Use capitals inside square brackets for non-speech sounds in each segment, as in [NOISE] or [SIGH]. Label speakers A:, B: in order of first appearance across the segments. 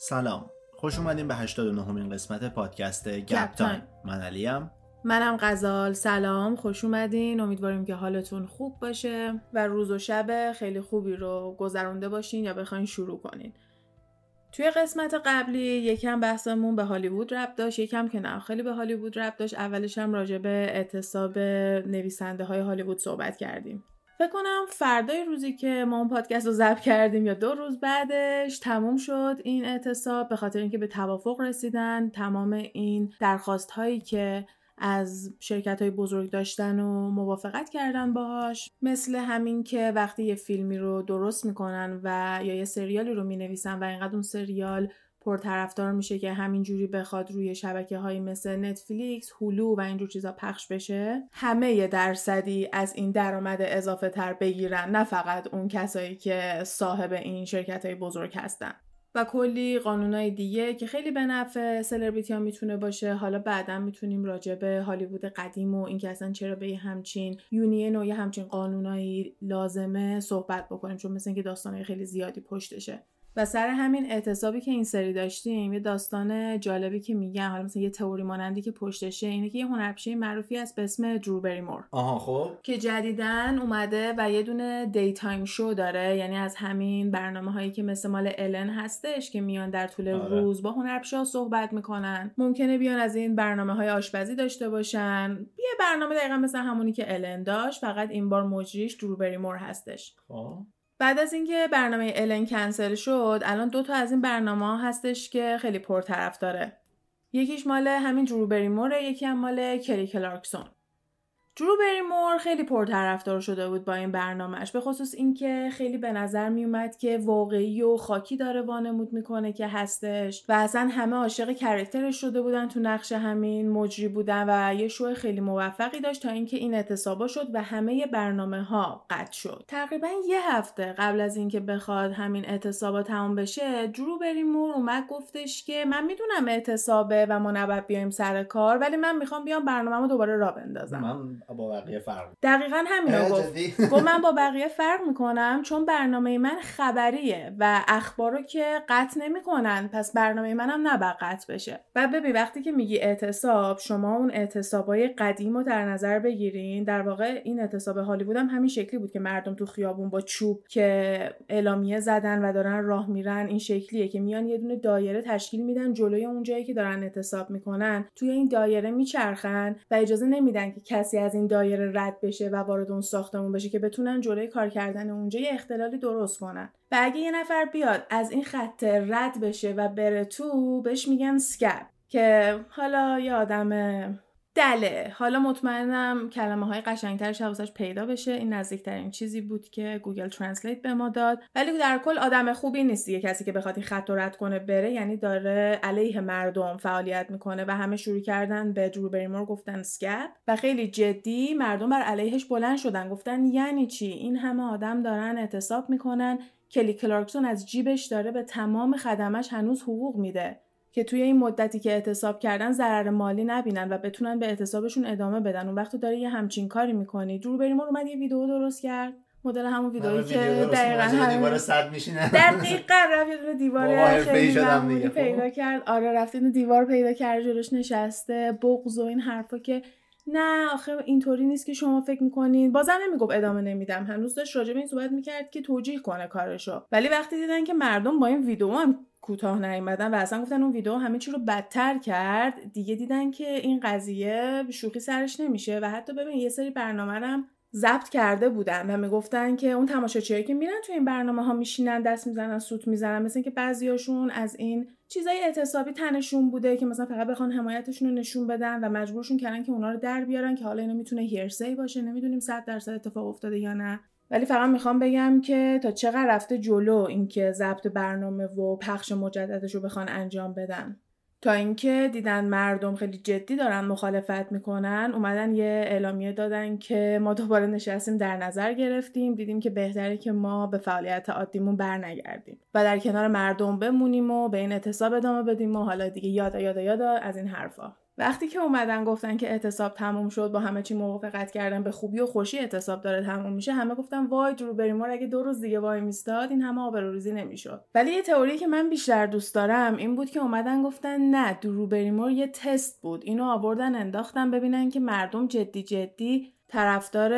A: سلام. خوش اومدین به 89 مین قسمت پادکست گپ تایم. من علیم.
B: منم غزال. سلام. خوش اومدین. امیدواریم که حالتون خوب باشه و روز و شب خیلی خوبی رو گذرونده باشین یا بخواین شروع کنین. توی قسمت قبلی یکم بحثمون به هالیوود ربط داشت. یکم که نه خیلی به هالیوود ربط داشت. اولش هم راجع به اعتصاب نویسنده های هالیوود صحبت کردیم. فکر کنم فردای روزی که ما اون پادکست رو ضبط کردیم یا دو روز بعدش تموم شد این اعتصاب به خاطر اینکه به توافق رسیدن تمام این درخواست هایی که از شرکت های بزرگ داشتن و موافقت کردن باهاش مثل همین که وقتی یه فیلمی رو درست می‌کنن و یا یه سریالی رو می‌نویسن و اینقدر اون سریال پرطرفدار میشه که همینجوری بخواد روی شبکه های مثل نتفلیکس، هولو و اینجور چیزا پخش بشه؟ همه درصدی از این درآمد اضافه تر بگیرن نه فقط اون کسایی که صاحب این شرکت های بزرگ هستن. و کلی قانونای دیگه که خیلی به نفع سلبریتی ها می‌تونه باشه. حالا بعدا می‌تونیم راجع به هالیوود قدیم و اینکه اصلا چرا به همچین یونین و یه همچین قانونایی لازمه صحبت بکنیم. چون مثل اینکه داستانهای خیلی زیادی پشتشه. و سر همین اعتصابی که این سری داشتیم یه داستان جالبی که میگن حالا مثلا یه تئوری مانندی که پشتشه اینه که یه هنرپیشه معروفی است به اسم درو بریمور.
A: آها خب.
B: که جدیدن اومده و یه دونه دی تایم شو داره یعنی از همین برنامه هایی که مثل مال الن هستش که میان در طول آره. روز با هنرپیشه صحبت می‌کنن. ممکنه بیان از این برنامه های آشپزی داشته باشن. یه برنامه دقیقا مثل همونی که الن داشت فقط این بار مجریش درو بریمور هستش.
A: خب.
B: بعد از اینکه برنامه الن کنسل شد الان دو تا از این برنامه هستش که خیلی پرطرف داره یکیش مال همین درو بریموره یکی هم مال کلی کلارکسون درو بریمور خیلی پرطرفدار شده بود با این برنامهش به خصوص اینکه خیلی به نظر میومد که واقعی و خاکی داره وانمود می‌کنه که هستش و اصلا همه عاشق کرکترش شده بودن تو نقش همین مجری بودن و یه شو خیلی موفقی داشت تا اینکه این اعتصابا شد و همه برنامه ها قطع شد. تقریبا یه هفته قبل از اینکه بخواد همین اعتصابا تموم بشه درو بریمور اومد گفتش که من می‌دونم اعتصابه و ما نباید بیایم سر کار ولی من می‌خوام بیام برنامه‌مو دوباره را بندازم.
A: با بقیه فرق
B: دقیقا همین گفت گفت [LAUGHS] من با بقیه فرق می‌کنم چون برنامه من خبریه و اخبارو که قطع نمی‌کنن پس برنامه منم نباید قطع بشه. و ببین وقتی که میگی اعتصاب شما اون اعتصابای قدیم رو در نظر بگیرین. در واقع این اعتصاب هالیوود هم همین شکلی بود که مردم تو خیابون با چوب که اعلامیه زدن و دارن راه میرن این شکلیه که میان یه دونه دایره تشکیل میدن جلوی اون جایی که دارن اعتصاب می‌کنن. توی این دایره میچرخن و اجازه نمیدن که کسی از این دایره رد بشه و وارد اون ساختمون بشه که بتونن جلوی کار کردن اونجا یه اختلالی درست کنن. و اگه یه نفر بیاد از این خط رد بشه و بره تو بهش میگن سکب که حالا یه آدم دله. حالا مطمئنم کلمه های قشنگتر هم واسش پیدا بشه. این نزدیکترین چیزی بود که Google Translate به ما داد. ولی در کل آدم خوبی نیست یه کسی که بخواد این خط رد کنه بره. یعنی داره علیه مردم فعالیت می‌کنه و همه شروع کردن به درو بریمور گفتن scab و خیلی جدی مردم بر علیهش بلند شدن. گفتن یعنی چی؟ این همه آدم دارن اعتصاب می‌کنن. کلی کلارکسون از جیبش داره به تمام خدمه‌ش هنوز حقوق میده. که توی این مدتی که اعتصاب کردن ضرر مالی نبینن و بتونن به اعتصابشون ادامه بدن. اون وقت داره یه همچین کاری می‌کنی. درو بریمور اومد یه ویدیو درست کرد. مدل همون ویدئویی که دقیقا
A: همون دیوار صد میشینه.
B: دقیقا رفت یه دیوار خیلی پیدا کرد. آره رفت دیوار پیدا کرد جلوش نشسته. بغض و این حرفا که نه آخه اینطوری نیست که شما فکر می‌کنین. بازم نمی‌گفت ادامه نمیدم. هنوز داشت راجع به این صحبت می‌کرد که توجیه کنه کارشو. ولی وقتی دیدن که مردم با این ویدیو هم کوتاه نیومدن و اصلا گفتن اون ویدیو همه چی رو بدتر کرد دیگه دیدن که این قضیه شوخی سرش نمیشه. و حتی ببین یه سری برنامه هم ضبط کرده بودن و می‌گفتن که اون تماشاچیایی که میرن تو این برنامه ها میشینن دست می‌زنن سوت می‌زنن مثل اینکه بعضیاشون از این چیزای اعتصابی تنشون بوده که مثلا فقط بخوان حمایتشون رو نشون بدن و مجبورشون کردن که اونا رو در بیارن که حالا اینو می‌تونه هیرسی باشه. نمی‌دونیم 100 درصد اتفاق افتاده یا نه. ولی فقط می‌خوام بگم که تا چقدر رفته جلو اینکه ضبط برنامه و پخش مجددش رو بخوان انجام بدن. تا اینکه دیدن مردم خیلی جدی دارن مخالفت می‌کنن اومدن یه اعلامیه دادن که ما دوباره نشستیم در نظر گرفتیم دیدیم که بهتره که ما به فعالیت عادیمون برنگردیم و در کنار مردم بمونیم و به این اعتصاب ادامه بدیم و حالا دیگه یادا یادا یادا از این حرفا. وقتی که اومدن گفتن که اعتصاب تموم شد با همه چی موافقت کردن به خوبی و خوشی اعتصاب داره تموم میشه همه گفتن وای درو بریمور اگه دو روز دیگه وای میستاد این همه آبروریزی نمی‌شد. ولی یه تئوری که من بیشتر دوست دارم این بود که اومدن گفتن نه درو بریمور یه تست بود. اینو آوردن انداختن ببینن که مردم جدی جدی طرفدار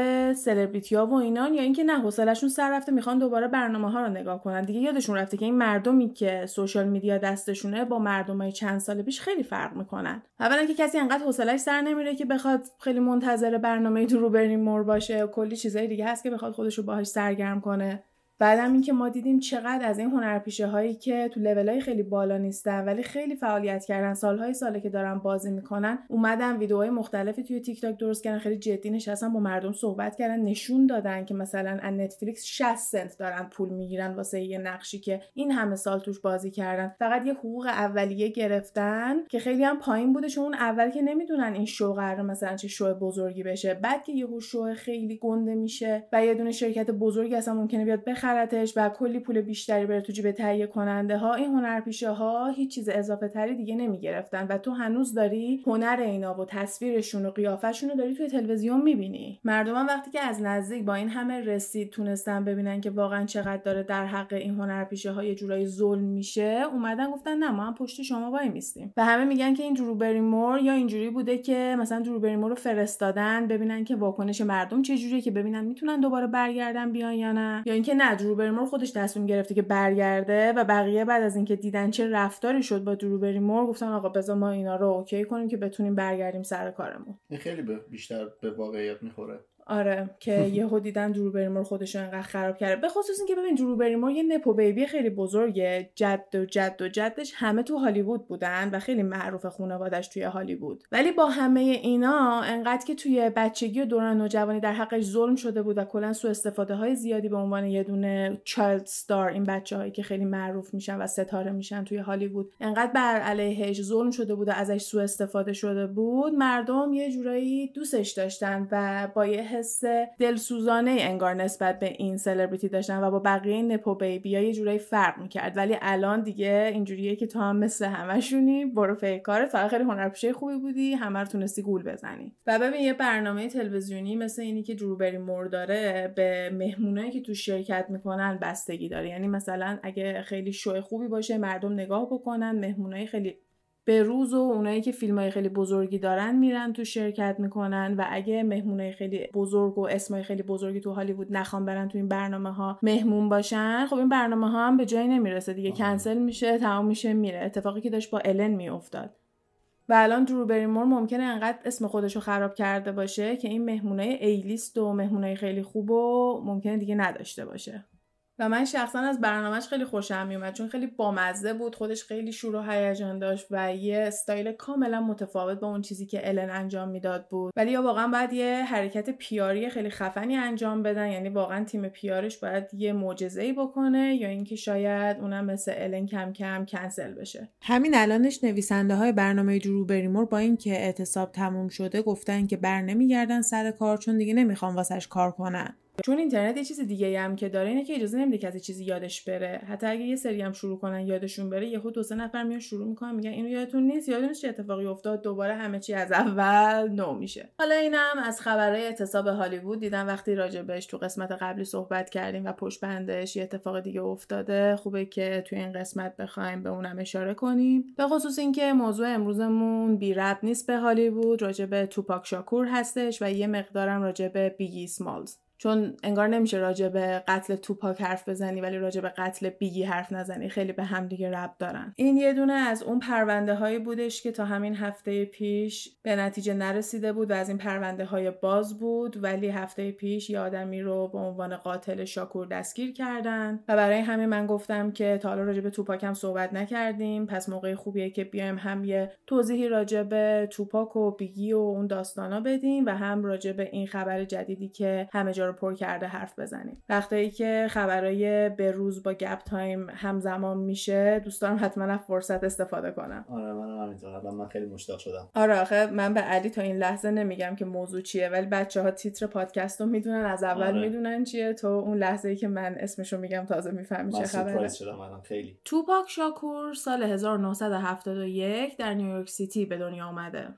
B: ها و اینان یا اینکه نه حوصلهشون سر رفته می‌خوان دوباره برنامه ها رو نگاه کنن. دیگه یادشون رفته که این مردمی که سوشال میدیا دستشونه با مردمای چند سال پیش خیلی فرق می‌کنن. اولا که کسی انقدر حوصلش سر نمیره که بخواد خیلی منتظر برنامه تو رو مور باشه کلی چیزای دیگه هست که بخواد خودش رو باهاش سرگرم کنه. بعدم اینکه ما دیدیم چقدر از این هنرپیشه هایی که تو لول های خیلی بالا نیستن ولی خیلی فعالیت کردن سالهای ساله که دارن بازی می‌کنن اومدن ویدیوهای مختلفی توی تیک تاک درست کردن خیلی جدی نشستن با مردم صحبت کردن نشون دادن که مثلا از نتفلیکس 60 سنت دارن پول می‌گیرن واسه یه نقشی که این همه سال توش بازی کردن. فقط یه حقوق اولیه گرفتن که خیلی هم پایین بوده چون اول که نمی‌دونن این شو قرار مثلا چه شو بزرگی بشه. بعد که یهو شو خیلی گنده میشه و یه دونه شرکت بزرگی اصلا ممکنه بیاد بخرتش و کلی پول بیشتری بره تو جیب تهیه کننده ها این هنرپیشه ها هیچ چیز اضافه تری دیگه نمی‌گرفتن و تو هنوز داری هنر اینا و تصویرشون و قیافشون رو داری توی تلویزیون می‌بینی. مردم وقتی که از نزدیک با این همه رسید تونستن ببینن که واقعا چقدر داره در حق این هنرپیشه ها یه جورایی ظلم میشه اومدن گفتن نه ما هم پشت شما وای میستیم و همه میگن که این دروبری مور یا اینجوری بوده که مثلا دروبری مور رو فرستادن ببینن که واکنش مردم چه جوریه که ببینن می‌تونن دوباره برگردن بیان یا نه. یا اینکه نه دروبری خودش تصمیم گرفته که برگرده و بقیه بعد از اینکه دیدن چه رفتاری شد با دروبری مور گفتن آقا بذار ما اینا رو اوکی کنیم که بتونیم برگردیم سر کارمون.
A: این خیلی بیشتر به واقعیت می‌خوره.
B: آره که [LAUGHS] یهو دیدن درو بریمور خودش انقدر خراب کرده. به خصوص اینکه ببین درو بریمور یه نپو بیبی خیلی بزرگه. جد و جد و جدش همه تو هالیوود بودن و خیلی معروف خانوادش توی هالیوود. ولی با همه اینا انقدر که توی بچگی و دوران نوجوانی در حقش ظلم شده بود و کلا سو استفاده های زیادی به عنوان یه دونه چایلد ستار این بچه هایی که خیلی معروف میشن و ستاره میشن توی هالیوود. انقدر بر علیهش ظلم شده بود و ازش سو استفاده شده بود. مردم یه جورایی دوستش داشتن و با یه حس دلسوزانه انگار نسبت به این سلبریتی داشتن و با بقیه نپو بیبی یه جورایی فرق می‌کرد. ولی الان دیگه اینجوریه که تو هم مثل همشونی برو کارت فقط خیلی هنرپیشه خوبی بودی. همه رو تونستی گول بزنی. و ببین یه برنامه تلویزیونی مثل اینی که دروبری مور داره به مهمونایی که تو شرکت می‌کنن بستگی داره. یعنی مثلا اگه خیلی شو خوبی باشه مردم نگاه بکنن. مهمونای خیلی به روز و اونایی که فیلم های خیلی بزرگی دارن میرن تو شرکت می‌کنن و اگه مهمونای خیلی بزرگ و اسمای خیلی بزرگی تو هالیوود نخوان برن تو این برنامه ها مهمون باشن خب این برنامه ها هم به جایی نمی‌رسه دیگه. کنسل میشه تمام میشه میره. اتفاقی که داشت با الن میافتاد. و الان درو بریمور ممکنه انقدر اسم خودش رو خراب کرده باشه که این مهمونای ایلیست و مهمونای خیلی خوب و ممکنه دیگه نداشته باشه. و من شخصا از برنامهش خیلی خوشم میومد چون خیلی بامزه بود خودش خیلی شور و هیجان داشت و یه استایل کاملا متفاوت با اون چیزی که الن انجام می‌داد بود. ولی یا واقعا باید یه حرکت پیاری خیلی خفنی انجام بدن یعنی واقعا تیم پیارش باید یه معجزه بکنه یا اینکه شاید اونم مثل الن کم کم کنسل بشه.
C: همین الانش نویسنده های برنامه درو بریمور با اینکه اعتصاب تموم شده گفتن که بر نمیگردن سر کار چون دیگه نمی‌خوان واسش کار کنن.
B: چون اینترنت یه چیز دیگه هم که داره اینه که اجازه نمیده کسی چیزی یادش بره. حتی اگه یه سری هم شروع کنن یادشون بره یهو دو سه نفر میان شروع می‌کنن میگن اینو یادتون نیست؟ یادتون چه اتفاقی افتاد؟ دوباره همه چی از اول نو میشه. حالا اینم از خبرهای اعتصاب هالیوود دیدم وقتی راجع بهش تو قسمت قبلی صحبت کردیم و پشت بندش یه اتفاق دیگه افتاده. خوبه که تو این قسمت بخوایم به اونم اشاره کنیم. به خصوص اینکه موضوع امروزمون بی ربط نیست به هالیوود راجع به توپاک شاکور هستش و یه مقدارم راجع به بیگی سمالز. چون انگار نمیشه راجع به قتل توپاک حرف بزنی ولی راجع به قتل بیگی حرف نزنی خیلی به هم دیگه ربط دارن. این یه دونه از اون پرونده هایی بودش که تا همین هفته پیش به نتیجه نرسیده بود و از این پرونده های باز بود ولی هفته پیش یه آدمی رو به عنوان قاتل شاکور دستگیر کردن و برای همین من گفتم که تا حالا راجع به توپاک هم صحبت نکردیم. پس موقع خوبیه که بیایم هم یه توضیحی راجع به توپاک و بیگی و اون داستانا بدیم و هم راجع به این خبر جدیدی که همه جا رو پر کرده حرف بزنیم. وقتی که خبرای به روز با گپ تایم همزمان میشه دوستان حتما از فرصت استفاده کنم.
A: آره من همینطور. من خیلی مشتاق شدم.
B: آره آخه من به علی تا این لحظه نمیگم که موضوع چیه ولی بچه ها تیتر پادکست رو می‌دونن از اول آره. می‌دونن چیه. تو اون لحظه ای که من اسمشو میگم تازه می‌فهمی چه خبره.
A: شدم خیلی.
B: توپاک شاکور سال 1971 در نیویورک سیتی به دنیا آمده.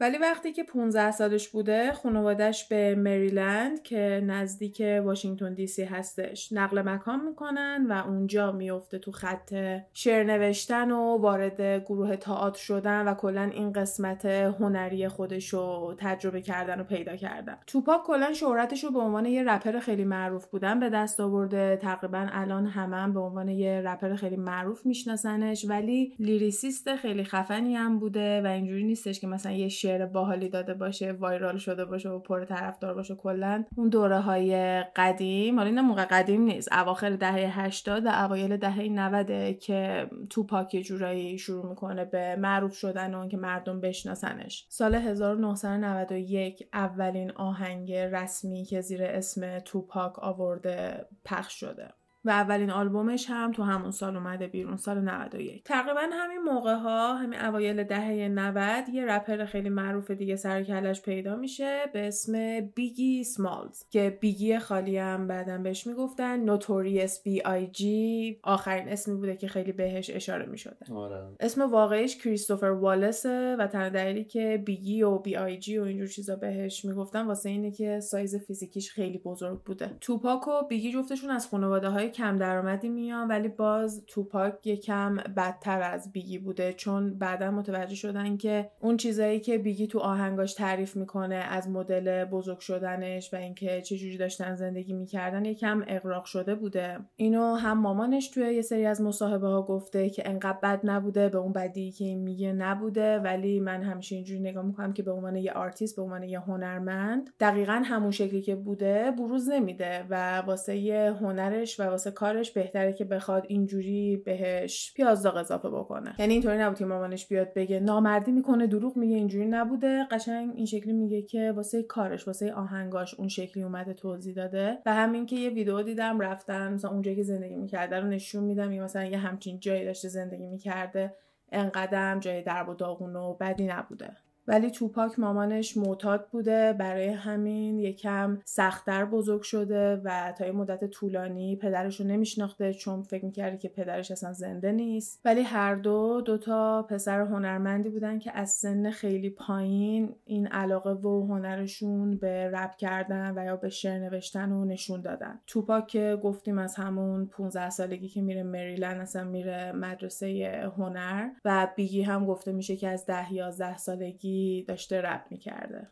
B: ولی وقتی که 15 سالش بوده خانوادش به مریلند که نزدیک واشنگتن دی سی هستش نقل مکان می‌کنن و اونجا میفته تو خط شعر نوشتن و وارد گروه تئاتر شدن و کلا این قسمت هنری خودش رو تجربه کردن و پیدا کردن. توپاک کلا شهرتش رو به عنوان یه رپر خیلی معروف بودن به دست آورده. تقریبا الان هم به عنوان یه رپر خیلی معروف میشناسنش ولی لیریسیست خیلی خفنی هم بوده و اینجوری نیستش که مثلا یه شعر باحالی داده باشه وایرال شده باشه و پر طرفدار باشه کلا اون دوره های قدیم حالا این موقع قدیم نیست اواخر دهه 80 و اوایل دهه 90 که توپاک یه جورایی شروع می‌کنه به معروف شدن و که مردم بشناسنش. سال 1991 اولین آهنگ رسمی که زیر اسم توپاک آورده پخش شده. و اولین آلبومش هم تو همون سال اومده بیرون سال 91 تقریبا همین موقع ها همین اوایل دهه 90 یه رپر خیلی معروف دیگه سر و کلش پیدا میشه به اسم بیگی سمالز که بیگی خالی هم بعدا بهش می‌گفتن. Notorious B.I.G آخرین اسمی بوده که خیلی بهش اشاره می‌شده.
A: آره.
B: اسم واقعیش کریستوفر والاسه و تنها دلیلی که بیگی و B.I.G و اینجور چیزا بهش می‌گفتن واسه اینه که سایز فیزیکیش خیلی بزرگ بوده. توپاک و بیگی جفتشون از خانواده های کم درآمدی میان ولی باز توپاک یکم بدتر از بیگی بوده چون بعدا متوجه شدن که اون چیزایی که بیگی تو آهنگاش تعریف می‌کنه از مدل بزرگ شدنش و اینکه چه جوری داشتن زندگی می‌کردن یکم اغراق شده بوده. اینو هم مامانش توی یه سری از مصاحبه ها گفته که انقدر بد نبوده به اون بدی که این میگه نبوده ولی من همیشه اینجوری نگاه می‌کنم که به عنوان یه آرتیست به عنوان یه هنرمند دقیقا همون شکلی که بوده بروز نمیده و واسه هنرش و واسه کارش بهتره که بخواد اینجوری بهش پیازداغ اضافه بکنه. یعنی اینطوری نبود که مامانش بیاد بگه نامردی می‌کنه دروغ میگه اینجوری نبوده. قشنگ این شکلی میگه که واسه کارش واسه آهنگاش اون شکلی اومده توضیح داده. و همین که یه ویدیو دیدم رفتن مثلا اونجایی که زندگی می‌کرده رو نشون میدن یا مثلا یه همچین جایی داشته زندگی می‌کرده. انقدرم جای درب و داغون و بدی نبوده. ولی توپاک مامانش معتاد بوده برای همین یکم سختتر بزرگ شده و تا یه مدت طولانی پدرش رو نمیشناخته چون فکر می‌کرده که پدرش اصلا زنده نیست. ولی هر دو دوتا پسر هنرمندی بودن که از سن خیلی پایین این علاقه و هنرشون به رپ کردن و یا به شعر نوشتن و نشون دادن. توپاک که گفتیم از همون 15 سالگی که میره مریلند اصلا میره مدرسه هنر و بیگی هم گفته میشه که از 10 11 سالگی داشته رپ می‌کرده.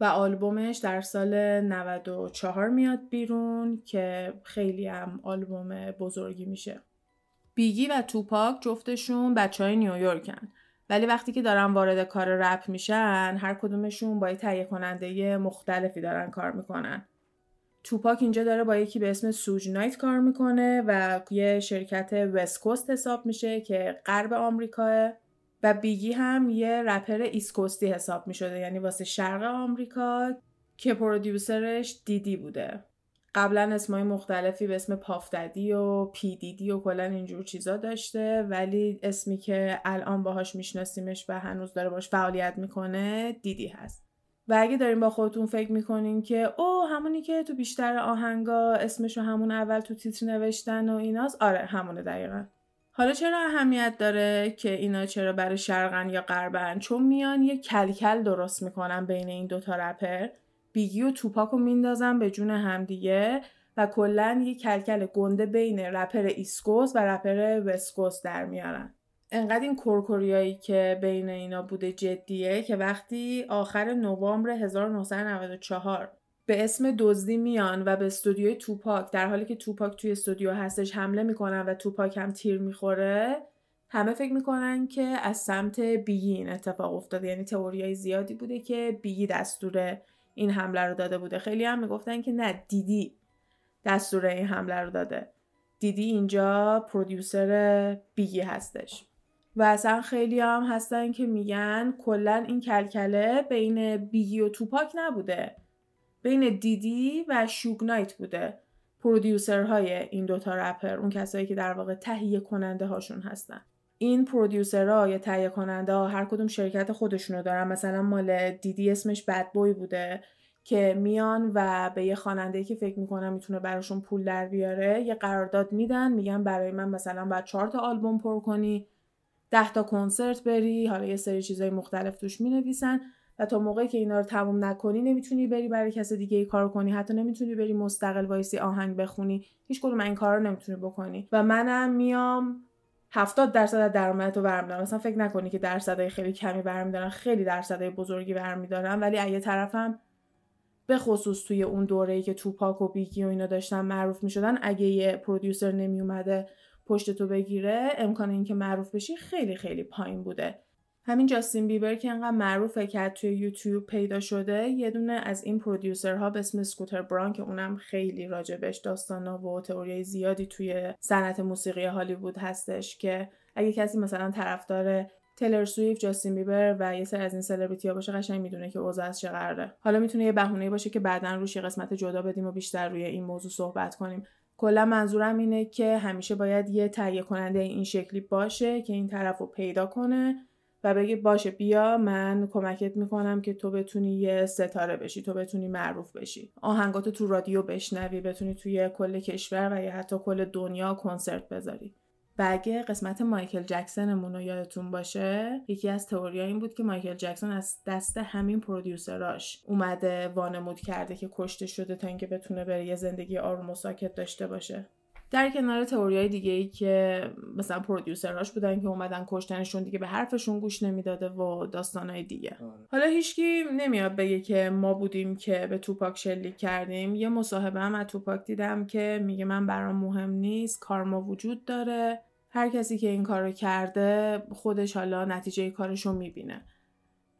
B: و آلبومش در سال 94 میاد بیرون که خیلی هم آلبوم بزرگی میشه. بیگی و توپاک جفتشون بچه های نیویورکن ولی وقتی که دارن وارد کار رپ میشن هر کدومشون با یه تهیه کننده مختلفی دارن کار می‌کنن. توپاک اینجا داره با یکی به اسم سوج نایت کار می‌کنه و یه شرکت وستکوست حساب میشه که غرب آمریکاه. و بیگی هم یه رپر East Coast ی حساب می شده یعنی واسه شرق آمریکا که producer ش دیدی بوده. قبلا اسمای مختلفی به اسم پاف ددی و پی دیدی و کلا اینجور چیزا داشته ولی اسمی که الان باهاش میشناسیمش و هنوز داره باش فعالیت می‌کنه دیدی هست. و اگه دارین با خودتون فکر می‌کنین که او همونی که تو بیشتر آهنگا اسمشو همون اول تو تیتر نوشتن و ایناست آره همونه دقیقا. حالا چرا اهمیت داره که اینا چرا برای شرقن یا غربن؟ چون میان یه کل‌کل درست می‌کنن بین این دوتا رپر. بیگی و توپاک رو میندازن به جون همدیگه و کلا یه کل‌کل گنده بین رپر East Coast و رپر West Coast در میارن. انقدر این کرکری‌هایی که بین اینا بوده جدیه که وقتی آخر نوامبر 1994 به اسم دزدی میان و به استودیوی توپاک. در حالی که توپاک توی استودیو هستش حمله می‌کنن و توپاک هم تیر می‌خوره همه فکر می‌کنن که از سمت بیگی این اتفاق افتاده. یعنی تئوریای زیادی بوده که بیگی دستور این حمله رو داده بوده. خیلی هم می‌گفتن که نه دیدی دستور این حمله رو داده. دیدی اینجا پرودیوسر بیگی هستش. و اصلا خیلی هم هستن که میگن کلا این کلکله بین بیگی و توپاک نبوده. بین دیدی و شوگنایت بوده producer های این دوتا رپر اون کسایی که در واقع تهیه کننده هاشون هستن. این producer ها یا تهیه کننده ها هر کدوم شرکت خودشونو دارن. مثلا مال دیدی اسمش Bad Boy بوده که میان و به یه خواننده که فکر می‌کنم می‌تونه براشون پول در بیاره یه قرارداد میدن میگن برای من مثلا باید چهار تا آلبوم پر کنی ده تا کنسرت بری حالا یه سری چیزای مختلف توش می‌نویسن. و تا موقعی که اینا رو تموم نکنی نمی‌تونی بری برای کس دیگه ای کار کنی. حتی نمی‌تونی بری مستقل وایسی آهنگ بخونی. هیچ کدوم این کار رو نمی‌تونی بکنی. و منم میام 70 درصد از درآمدت رو برمیدارم. مثلا فکر نکنی که درصدای خیلی کمی برمیدارن. خیلی درصدای بزرگی برمیدارن. ولی اگه طرفم به خصوص توی اون دوره‌ای که توپاک و بیگی و اینا داشتن معروف می‌شدن. اگه یه پرودیوسر نمی اومده پشت تو بگیره امکان اینکه معروف بشی خیلی خیلی پایین بوده. همین جاستین بیبر که انقدر معروفه که توی یوتیوب پیدا شده یه دونه از این پرودیوسرها به اسم سکوتر بران که اونم خیلی راجبش داستانا و تئوری زیادی توی صنعت موسیقی هالیوود هستش که اگه کسی مثلا طرفدار تلر سویف، جاستین بیبر و یه سری از این سلبریتی ها باشه قشنگ می‌دونه که اوضاع از چه قراره. حالا می‌تونه یه بهونه باشه که بعدا روش یه قسمت جدا بدیم و بیشتر روی این موضوع صحبت کنیم. کلا منظورم اینه که همیشه باید یه تهیه کننده این شکلی باشه که این طرف رو پیدا کنه. و بگی باشه بیا من کمکت می‌کنم که تو بتونی یه ستاره بشی تو بتونی معروف بشی. آهنگاتو تو رادیو بشنوی بتونی توی کل کشور و یا حتی کل دنیا کنسرت بذاری. و اگه قسمت مایکل جکسونمون رو یادتون باشه یکی از تئوریا این بود که مایکل جکسون از دست همین پرودیوسراش اومده وانمود کرده که کشته شده تا اینکه بتونه بره یه زندگی آروم و ساکت داشته باشه. در کنار تئوریای دیگه ای که مثلا پرودیوسرهاش بودن که اومدن کشتنشون دیگه به حرفشون گوش نمی‌داده و داستانهای دیگه. آره. حالا هیچکی نمیاد بگه که ما بودیم که به توپاک شلیک کردیم. یه مصاحبه هم از توپاک دیدم که میگه من برام مهم نیست کارما وجود داره. هر کسی که این کارو کرده خودش حالا نتیجه کارشو می‌بینه.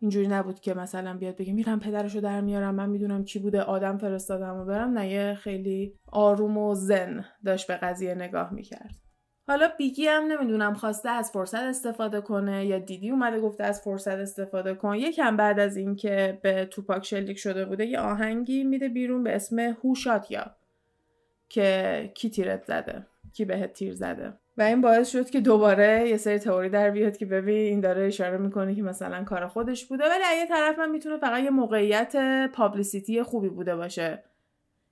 B: اینجوری نبود که مثلا بیاد بگه میرم پدرشو در میارم من می‌دونم کی بوده آدم فرستادم و برم. نه یه خیلی آروم و زن داشت به قضیه نگاه می‌کرد. حالا بیگی هم نمی‌دونم خواسته از فرصت استفاده کنه یا دیدی اومده گفته از فرصت استفاده کن. یکم بعد از اینکه به توپاک شلیک شده بوده یه آهنگی میده بیرون به اسم هو یا که کی تیرت زده؟ کی بهت تیر زده؟ و این باعث شد که دوباره یه سری تئوری در بیاد که ببین این داره اشاره می‌کنه که مثلا کار خودش بوده ولی از یه طرف من می‌تونه فقط یه موقعیت پابلیسیتی خوبی بوده باشه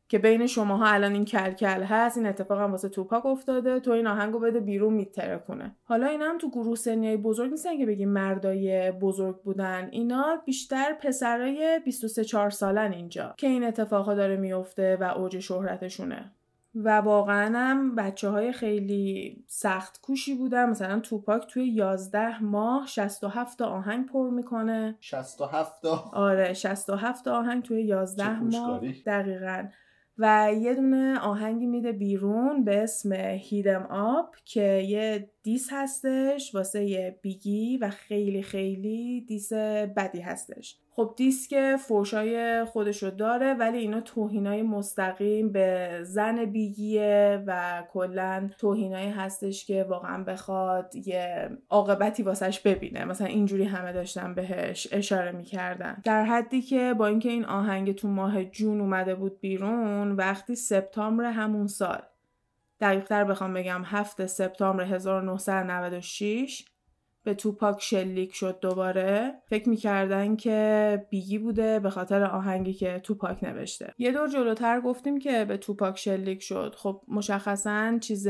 B: که بین شماها الان این کلکل هست این اتفاق هم واسه توپاک افتاده تو این آهنگو بده بیرون میتره کنه. حالا اینا هم تو گروه سنیای بزرگ نیستن که بگیم مردای بزرگ بودن. اینا بیشتر پسرای 23 4 سالن اینجا که این اتفاقا داره میفته و اوج شهرتشونه. و واقعا هم بچه های خیلی سخت کوشی بودن. مثلا توپاک توی 11 ماه 67 آهنگ پر می‌کنه.
A: 67
B: آره 67 آهنگ توی 11 ماه. دقیقا. و یه دونه آهنگی میده بیرون به اسم هیدم آپ که یه دیس هستش واسه بیگی و خیلی خیلی دیس بدی هستش. خب دیسک فوشای خودشو داره ولی اینا توهینای مستقیم به زن بیگیه و کلا توهینایی هستش که واقعا بخواد یه عاقبتی واسش ببینه. مثلا اینجوری همه داشتن بهش اشاره می‌کردن. در حدی که با اینکه این آهنگ تو ماه جون اومده بود بیرون وقتی سپتامبر همون سال دقیقتر بخوام بگم هفته سپتامبر 1996 به توپاک شلیک شد دوباره. فکر می‌کردن که بیگی بوده به خاطر آهنگی که توپاک نوشته. یه دور جلوتر گفتیم که به توپاک شلیک شد. خب مشخصا چیز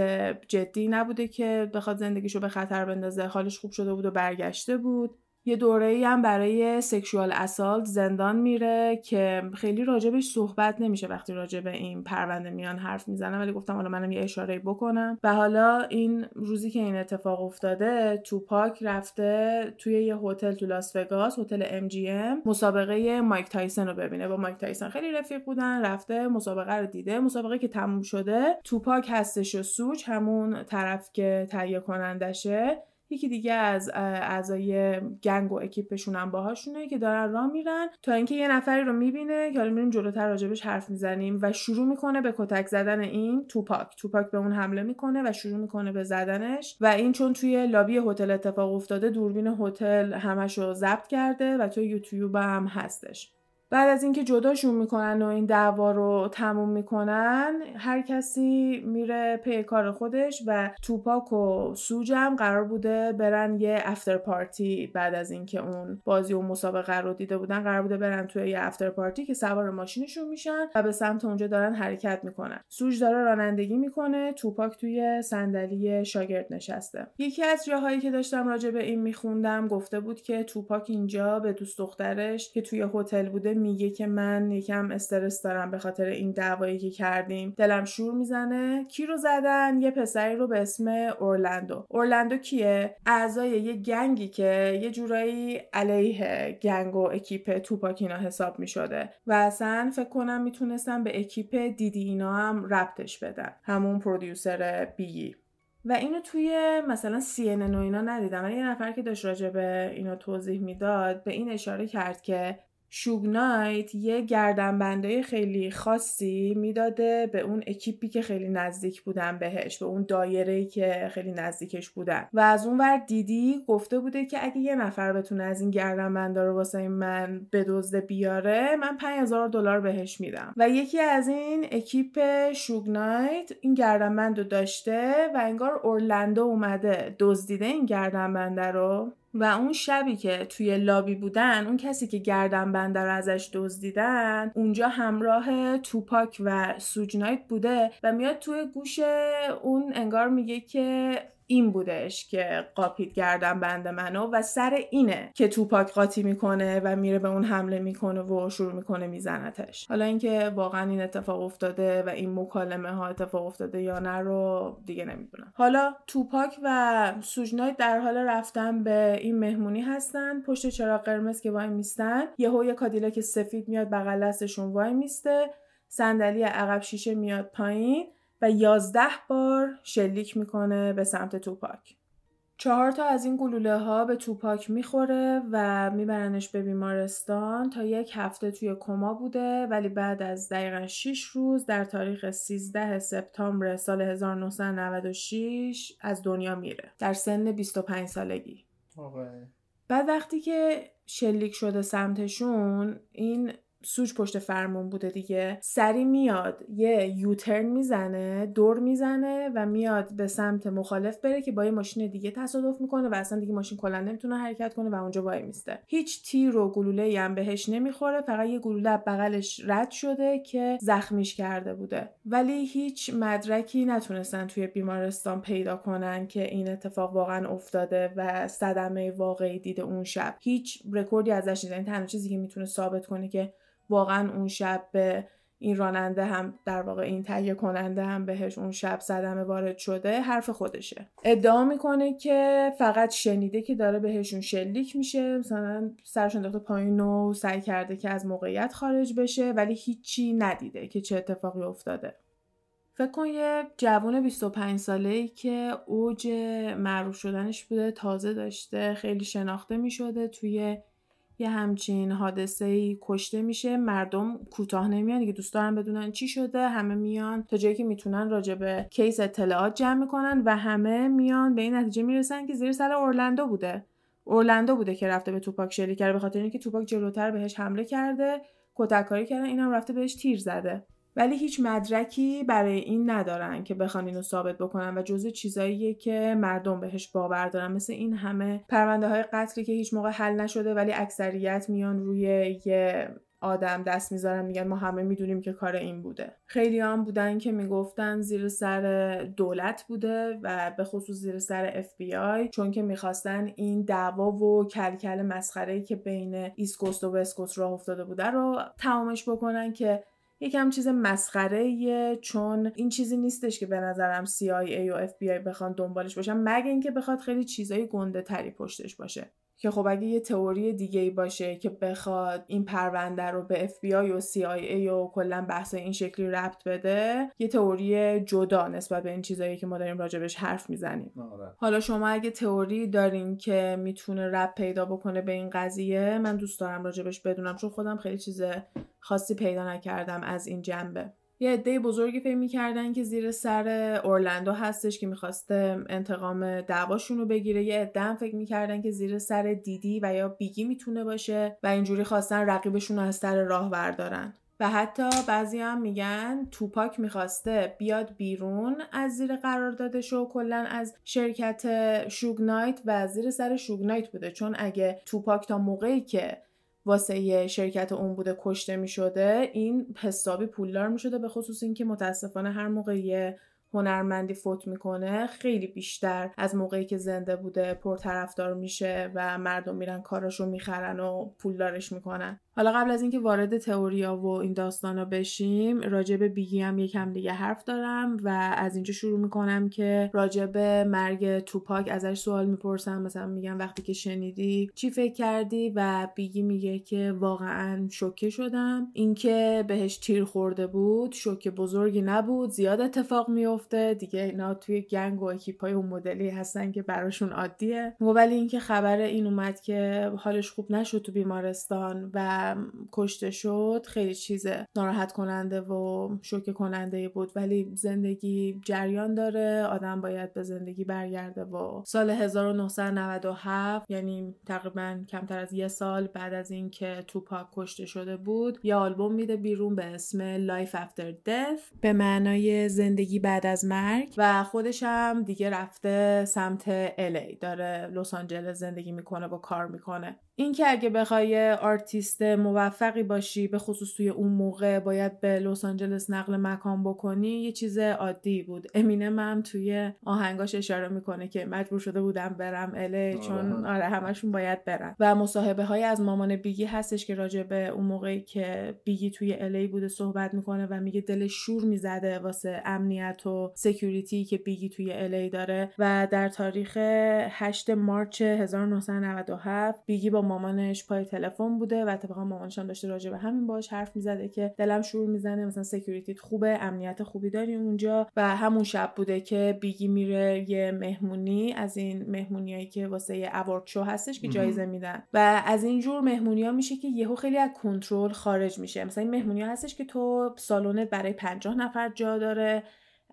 B: جدی نبوده که بخواد زندگیشو به خطر بندازه. حالش خوب شده بود و برگشته بود. یه دوره هم برای sexual assault زندان میره که خیلی راجبش صحبت نمیشه وقتی راجب این پرونده میان حرف می‌زنه ولی گفتم حالا منم یه اشاره بکنم. و حالا این روزی که این اتفاق افتاده توپاک رفته توی یه هتل تو لاس وگاس هتل MGM مسابقه مایک تایسون رو ببینه. با مایک تایسون خیلی رفیق بودن رفته مسابقه رو دیده. مسابقه که تموم شده توپاک هستش و شوگ همون طرف که تهیه کنندشه یکی دیگه از اعضای گنگ و اکیپشون هم باهاشونه که دارن راه میرن تا اینکه یه نفری رو می‌بینه که حالا میریم جلوتر راجبش حرف می‌زنیم و شروع می‌کنه به کتک زدن این توپاک. توپاک به اون حمله می‌کنه و شروع می‌کنه به زدنش و این چون توی لابی هتل اتفاق افتاده دوربین هتل همش رو ضبط کرده و توی یوتیوب هم هستش. بعد از اینکه جداشون می‌کنن و این دعوا رو تموم می‌کنن هر کسی میره پی کار خودش و توپاک و سوجم قرار بوده برن یه افتر پارتی بعد از اینکه اون بازی و مسابقه رو دیده بودن قرار بوده برن توی یه افتر پارتی که سوار ماشینشون میشن و به سمت اونجا دارن حرکت می‌کنن. سوج داره رانندگی می‌کنه توپاک توی صندلی شاگرد نشسته. یکی از جاهایی که داشتم راجع به این میخوندم گفته بود که توپاک اینجا به دوست دخترش که توی هتل بوده میگه که من یکم استرس دارم به خاطر این دعوایی که کردیم. دلم شور می‌زنه. کی رو زدن؟ یه پسری رو به اسم اورلندو اورلندو کیه؟ اعضای یه gang ی که یه جورایی علیه gang و اکیپ توپاکینا حساب می‌شده. و اصلا فکر کنم می‌تونستم به اکیپ دیدی اینا هم ربطش بدن. همون producer بیگی. و اینو توی مثلا سی و اینا ندیدم. ولی یه نفر که داشت راجع به اینو توضیح می‌داد به این اشاره کرد که شوگ نایت یه گردنبندای خیلی خاصی می‌داده به اون اکیپی که خیلی نزدیک بودن بهش به اون دایره که خیلی نزدیکش بودن. و از اون ور دیدی گفته بوده که اگه یه نفر بتونه از این گردنبندا رو واسه من بدزده بیاره من 5000 دلار بهش میدم. و یکی از این اکیپ شوگ نایت این گردنبند رو داشته و انگار اورلندو اومده دزدیده این گردنبنده رو. و اون شبی که توی لابی بودن اون کسی که گردن بنده رو ازش دزدیدن اونجا همراه توپاک و سوجنایت بوده و میاد توی گوش اون انگار میگه که این بودش که قاپید گردن بند منو و سر اینه که توپاک قاطی می‌کنه و میره به اون حمله می‌کنه و شروع می‌کنه میزنتش. حالا اینکه واقعا این اتفاق افتاده و این مکالمه ها اتفاق افتاده یا نه رو دیگه نمی‌دونم. حالا توپاک و سوجنایت در حال رفتن به این مهمونی هستن. پشت چراغ قرمز که وای میستن یهو یه کادیلاک سفید میاد بغل دستشون وای میسته. صندلی عقب شیشه میاد پایین. و یازده بار شلیک می‌کنه به سمت توپاک. چهار تا از این گلوله ها به توپاک می‌خوره و میبرنش به بیمارستان تا یک هفته توی کما بوده ولی بعد از دقیقا 6 روز در تاریخ 13 سپتامبر سال 1996 از دنیا میره در سن 25 سالگی. بعد وقتی که شلیک شده سمتشون این سوج پشت فرمون بوده دیگه. سری میاد یه یوترن می‌زنه دور می‌زنه و میاد به سمت مخالف بره که با یه ماشین دیگه تصادف می‌کنه و اصلا دیگه ماشین کلا نمی‌تونه حرکت کنه و اونجا وای میسته. هیچ تیر و گلوله هم بهش نمی‌خوره فقط یه گلوله بغلش رد شده که زخمیش کرده بوده. ولی هیچ مدرکی نتونستن توی بیمارستان پیدا کنن که این اتفاق واقعا افتاده و صدمه واقعی دیده اون شب. هیچ رکوردی ازش نیست. تنها چیزی که می‌تونه ثابت کنه که واقعا اون شب به این راننده هم در واقع این تهیه کننده هم بهش اون شب صدمه وارد شده حرف خودشه. ادعا می‌کنه که فقط شنیده که داره بهشون شلیک میشه مثلا سرش انداخته پایین و سعی کرده که از موقعیت خارج بشه ولی هیچی ندیده که چه اتفاقی افتاده. فکر کن یه جوون 25 ساله ای که اوج معروف شدنش بوده تازه داشته خیلی شناخته می شده توی یه همچین حادثه ای کشته میشه مردم کوتاه نمیان دیگه دوست دارن بدونن چی شده همه میان تا جایی که می‌تونن راجع به کیس اطلاعات جمع می‌کنن و همه میان به این نتیجه می‌رسن که زیر سر اورلندو بوده. اورلندو بوده که رفته به توپاک شلیک کرده به خاطر اینکه توپاک جلوتر بهش حمله کرده کتککاری کردن اینم رفته بهش تیر زده. ولی هیچ مدرکی برای این ندارن که بخوان اینو ثابت بکنن و جزء چیزاییه که مردم بهش باور دارن. مثل این همه پرونده های قتلی که هیچ موقع حل نشده ولی اکثریت میان روی یه آدم دست می‌ذارن میگن ما همه می‌دونیم که کار این بوده. خیلی هم بودن که می‌گفتن زیر سر دولت بوده و به خصوص زیر سر FBI چون که می‌خواستن این دعوا و کلکل مسخره که بین ایسکوست و وسکوست راه افتاده بوده رو تمامش بکنن که یکم چیز مسخره چون این چیزی نیستش که به نظرم CIA و FBI بخوان دنبالش باشن مگه اینکه بخواد خیلی چیزای گنده تری پشتش باشه. که خب اگه یه تئوری دیگه ای باشه که بخواد این پرونده رو به FBI و CIA و کلا بحث این شکلی ربط بده یه تئوری جدا نسبت به این چیزایی که ما داریم راجبش حرف می‌زنیم آره. حالا شما اگه تئوری دارین که می‌تونه ربط پیدا بکنه به این قضیه من دوست دارم راجبش بدونم چون خودم خیلی چیز خاصی پیدا نکردم از این جنبه یه عده بزرگی فکر می‌کردن که زیر سر اورلندو هستش که می‌خواسته انتقام دعواشون رو بگیره. یه عده هم فکر می‌کردن که زیر سر دیدی و یا بیگی می‌تونه باشه و اینجوری خواستن رقیبشون رو از سر راه بردارن و حتی بعضی هم میگن توپاک می‌خواسته بیاد بیرون از زیر قراردادش و کلا از شرکت شوگنایت و زیر سر شوگنایت بوده. چون اگه توپاک تا موقعی که واسه شرکت اون بوده کشته می شده این حسابی پولدار می شده به خصوص اینکه متاسفانه هر موقع هنرمندی فوت می‌کنه خیلی بیشتر از موقعی که زنده بوده پرطرفدار میشه و مردم میرن کاراشو می‌خرن و پولدارش می‌کنن. حالا قبل از اینکه وارد تئوریا و این داستانا بشیم راجع به بیگی هم یکم دیگه حرف دارم و از اینجا شروع می‌کنم که راجع به مرگ توپاک ازش سوال می‌پرسم. مثلا میگم وقتی که شنیدی چی فکر کردی؟ و بیگی میگه که واقعا شوکه شدم. اینکه بهش تیر خورده بود شوکه بزرگی نبود. زیاد اتفاق میفته دیگه اینا توی گنگ و اکیپای اون مدلی هستن که براشون عادیه. ولی اینکه خبر این اومد که حالش خوب نشد تو بیمارستان و کشته شد خیلی چیز ناراحت کننده و شوکه کننده بود. ولی زندگی جریان داره آدم باید به زندگی برگرده و سال 1997 یعنی تقریبا کمتر از یه سال بعد از اینکه توپاک کشته شده بود یه آلبوم میده بیرون به اسم Life After Death به معنای زندگی بعد از مرگ و خودش هم دیگه رفته سمت LA داره لس آنجلس زندگی می‌کنه و کار می‌کنه. این که اگه بخوای آرتیست موفقی باشی به خصوص توی اون موقع باید به لس آنجلس نقل مکان بکنی یه چیز عادی بود. امینم هم توی آهنگاش اشاره می‌کنه که مجبور شده بودم برم LA چون آره. همشون باید برن. و مصاحبه های از مامان بیگی هستش که راجع به اون موقعی که بیگی توی LA بوده صحبت می‌کنه و میگه دلش شور می‌زده واسه امنیت و security که بیگی توی LA داره. و در تاریخ 8 March 1997 بیگی با مامانش پای تلفن بوده و اتفاقا مامانش هم داشته راجع به همین باش حرف می‌زده که دلم شور می‌زنه مثلا security ت خوبه امنیت خوبی داری اونجا و همون شب بوده که بیگی میره یه مهمونی از این مهمونیایی که واسه award show هستش که جایزه میدن. و از این جور مهمونی ها میشه که یهو خیلی از کنترل خارج میشه. مثلا این مهمونی ها هستش که تو سالنت برای 50 نفر جا داره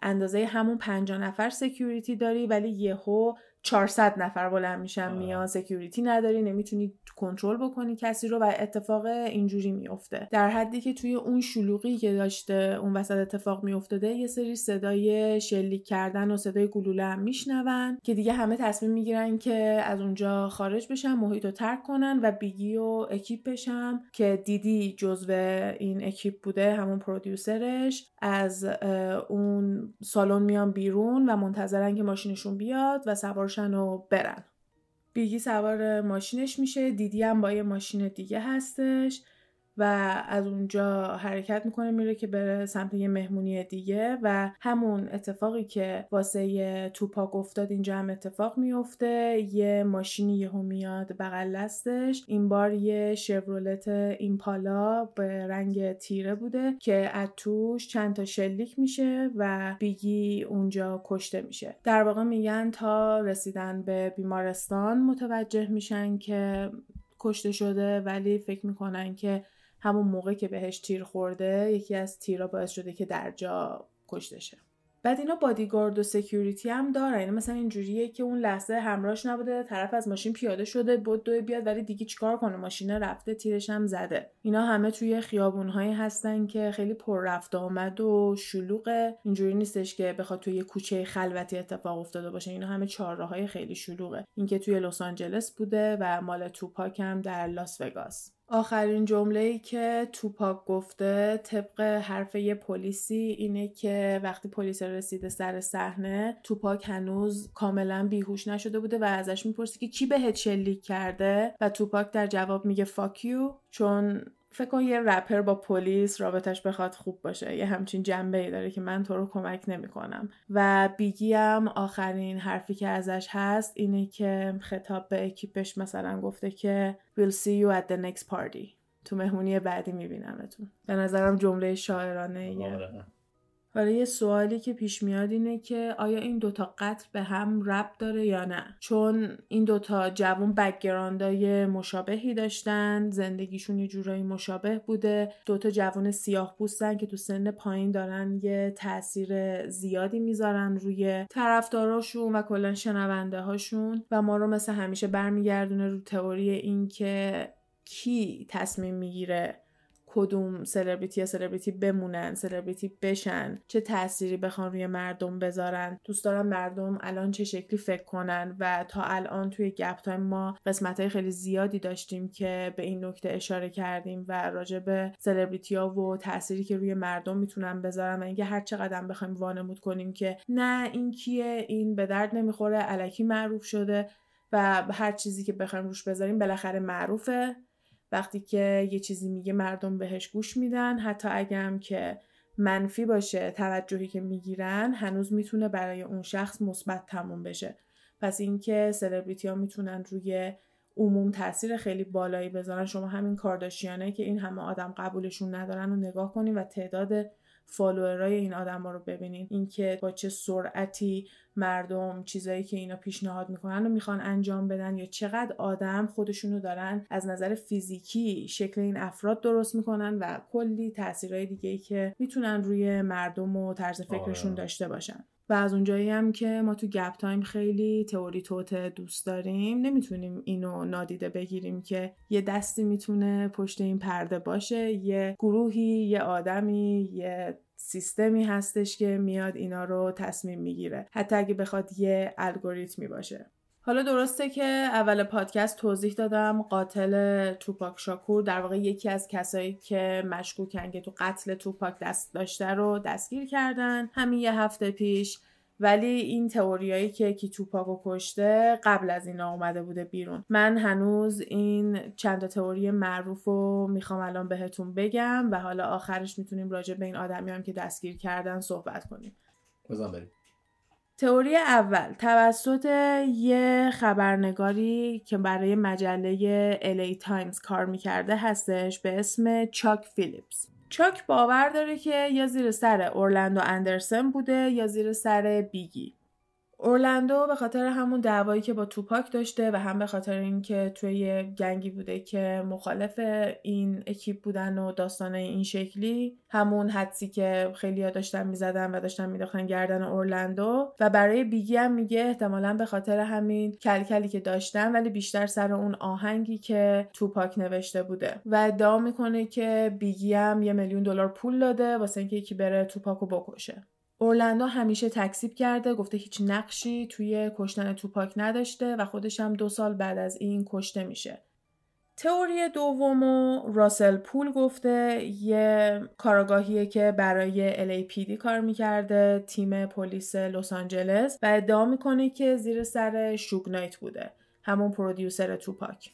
B: اندازه همون 50 نفر security داری ولی یهو 400 نفر بلند میشن میان security نداری نمی‌تونی کنترل بکنی کسی رو و اتفاق اینجوری میفته در حدی که توی اون شلوغی که داشته اون وسط اتفاق میافتاده یه سری صدای شلیک کردن و صدای گلوله هم میشنون که دیگه همه تصمیم می‌گیرن که از اونجا خارج بشن محیط رو ترک کنن و بیگی و اکیپش هم که دیدی جزو این اکیپ بوده همون producer ش. از اون سالن میان بیرون و منتظرن که ماشینشون بیاد و سوار و برن. بیگی سوار ماشینش میشه. دیدی هم با یه ماشین دیگه هستش. و از اونجا حرکت می‌کنه میره که بره سمت یه مهمونی دیگه و همون اتفاقی که واسه توپاک افتاد اینجا هم اتفاق میفته یه ماشینی یهو میاد بغل دستش. این بار یه شورولت ایمپالا به رنگ تیره بوده که از توش چند تا شلیک میشه و بیگی اونجا کشته میشه. در واقع میگن تا رسیدن به بیمارستان متوجه میشن که کشته شده ولی فکر می‌کنن که همون موقع که بهش تیر خورده یکی از تیرا باعث شده که در جا کشته شه. بعد اینا بادیگارد و security هم دارن. یعنی مثلا اینجوریه که اون لحظه همراهش نبوده طرف از ماشین پیاده شده بود دوی بیاد ولی دیگه چیکار کنه؟ ماشین رفته تیرش هم زده. اینا همه توی خیابونهایی هستن که خیلی پر رفت آمد و شلوغه. اینجوری نیستش که بخواد توی کوچه خلوتی اتفاق افتاده باشه. اینا همه چهارراهای خیلی شلوغه. اینکه توی لس آنجلس بوده و مال توپاک هم در لاس وگاس. آخرین جمله که توپاک گفته طبق حرف یه پلیسی اینه که وقتی پلیس رسیده سر صحنه توپاک هنوز کاملا بیهوش نشده بوده و ازش می‌پرسه که کی بهت شلیک کرده؟ و توپاک در جواب میگه fuck you چون فکر کن یه رپر با پلیس رابطش بخواد خوب باشه. یه همچین جنبه ای داره که من تو رو کمک نمی‌کنم. و بیگی هم آخرین حرفی که ازش هست اینه که خطاب به اکیپش مثلا گفته که we'll see you at the next party. تو مهمونی بعدی میبینمتون. به نظرم جمله شاعرانه. حالا یه سوالی که پیش میاد اینه که آیا این دوتا قتل به هم ربط داره یا نه؟ چون این دوتا جوون بکگراندای مشابهی داشتن زندگیشون یه جورایی مشابه بوده. دوتا جوون سیاه پوستن که تو سن پایین دارن یه تاثیر زیادی می‌ذارن روی طرفداراشون و کلا شنونده هاشون و ما رو مثل همیشه برمیگردونه رو تئوری این که کی تصمیم می‌گیره کدوم سلبریتی یا سلبریتی بمونن سلبریتی بشن چه تأثیری بخوان روی مردم بذارن دوست دارم مردم الان چه شکلی فکر کنن و تا الان توی گپ تایم ما قسمت های خیلی زیادی داشتیم که به این نکته اشاره کردیم و راجع به سلبریتی ها و تأثیری که روی مردم می‌تونن بذارن و اینکه هر چقدر بخوایم وانمود کنیم که نه این کیه؟ این به درد نمی‌خوره الکی معروف شده و هر چیزی که بخوایم روش بذاریم بالاخره معروفه. وقتی که یه چیزی میگه مردم بهش گوش میدن حتی اگرم که منفی باشه توجهی که می‌گیرن هنوز می‌تونه برای اون شخص مثبت تموم بشه. پس اینکه سلبریتی ها می‌تونن روی عموم تاثیر خیلی بالایی بذارن شما همین کارداشیانه که این همه آدم قبولشون ندارن و نگاه کنین و تعداد فالوورای این آدم ها رو ببینین اینکه با چه سرعتی مردم چیزایی که اینا پیشنهاد می‌کنن و می‌خوان انجام بدن یا چقدر آدم خودشونو دارن از نظر فیزیکی شکل این افراد درست می‌کنن و کلی تاثیرهای دیگه ای که می‌تونن روی مردم و طرز فکرشون آره. داشته باشن و از اونجایی هم که ما تو گپ تایم خیلی تئوری توت دوست داریم نمی‌تونیم اینو نادیده بگیریم که یه دستی می‌تونه پشت این پرده باشه یه گروهی یه آدمی یه سیستمی هستش که میاد اینا رو تصمیم می‌گیره. حتی اگه بخواد یه الگوریتمی باشه. حالا درسته که اول پادکست توضیح دادم قاتل توپاک شاکور در واقع یکی از کسایی که مشکوکن که تو قتل توپاک دست داشته رو دستگیر کردن همین یه هفته پیش. ولی این تئوریایی که کی توپاکو کشته قبل از این آمده بوده بیرون. من هنوز این چند تئوری معروف رو می‌خوام الان بهتون بگم و حالا آخرش می‌تونیم راجع به این آدمی هم که دستگیر کردن صحبت کنیم.
A: بزن بریم.
B: تئوری اول توسط یه خبرنگاری که برای مجله LA Times کار می‌کرده هستش به اسم چاک فیلیپس. چاک باور داره که یا زیر سر اورلندو اندرسن بوده یا زیر سر بیگی. اورلندو به خاطر همون دعوایی که با توپاک داشته و هم به خاطر اینکه توی یه gang ی بوده که مخالف این اکیپ بودن و داستانه این شکلی همون حدسی که خیلی داشتن می‌زدن و داشتن مینداختن گردن اورلندو و برای بیگی هم میگه احتمالا به خاطر همین کلکلی که داشتن ولی بیشتر سر اون آهنگی که توپاک نوشته بوده. و ادعا می‌کنه که بیگی هم یه میلیون دلار پول داده واسه اینکه یکی بره توپاکو بکشه. اورلندو همیشه تکسیب کرده گفته هیچ نقشی توی کشتن توپاک نداشته و خودش هم دو سال بعد از این کشته میشه. تئوری دومو راسل پول گفته یه کاراگاهیه که برای LAPD کار می‌کرده تیم پلیس لس آنجلس و ادعا می‌کنه که زیر سر شوگ نایت بوده همون پرودیوسر توپاک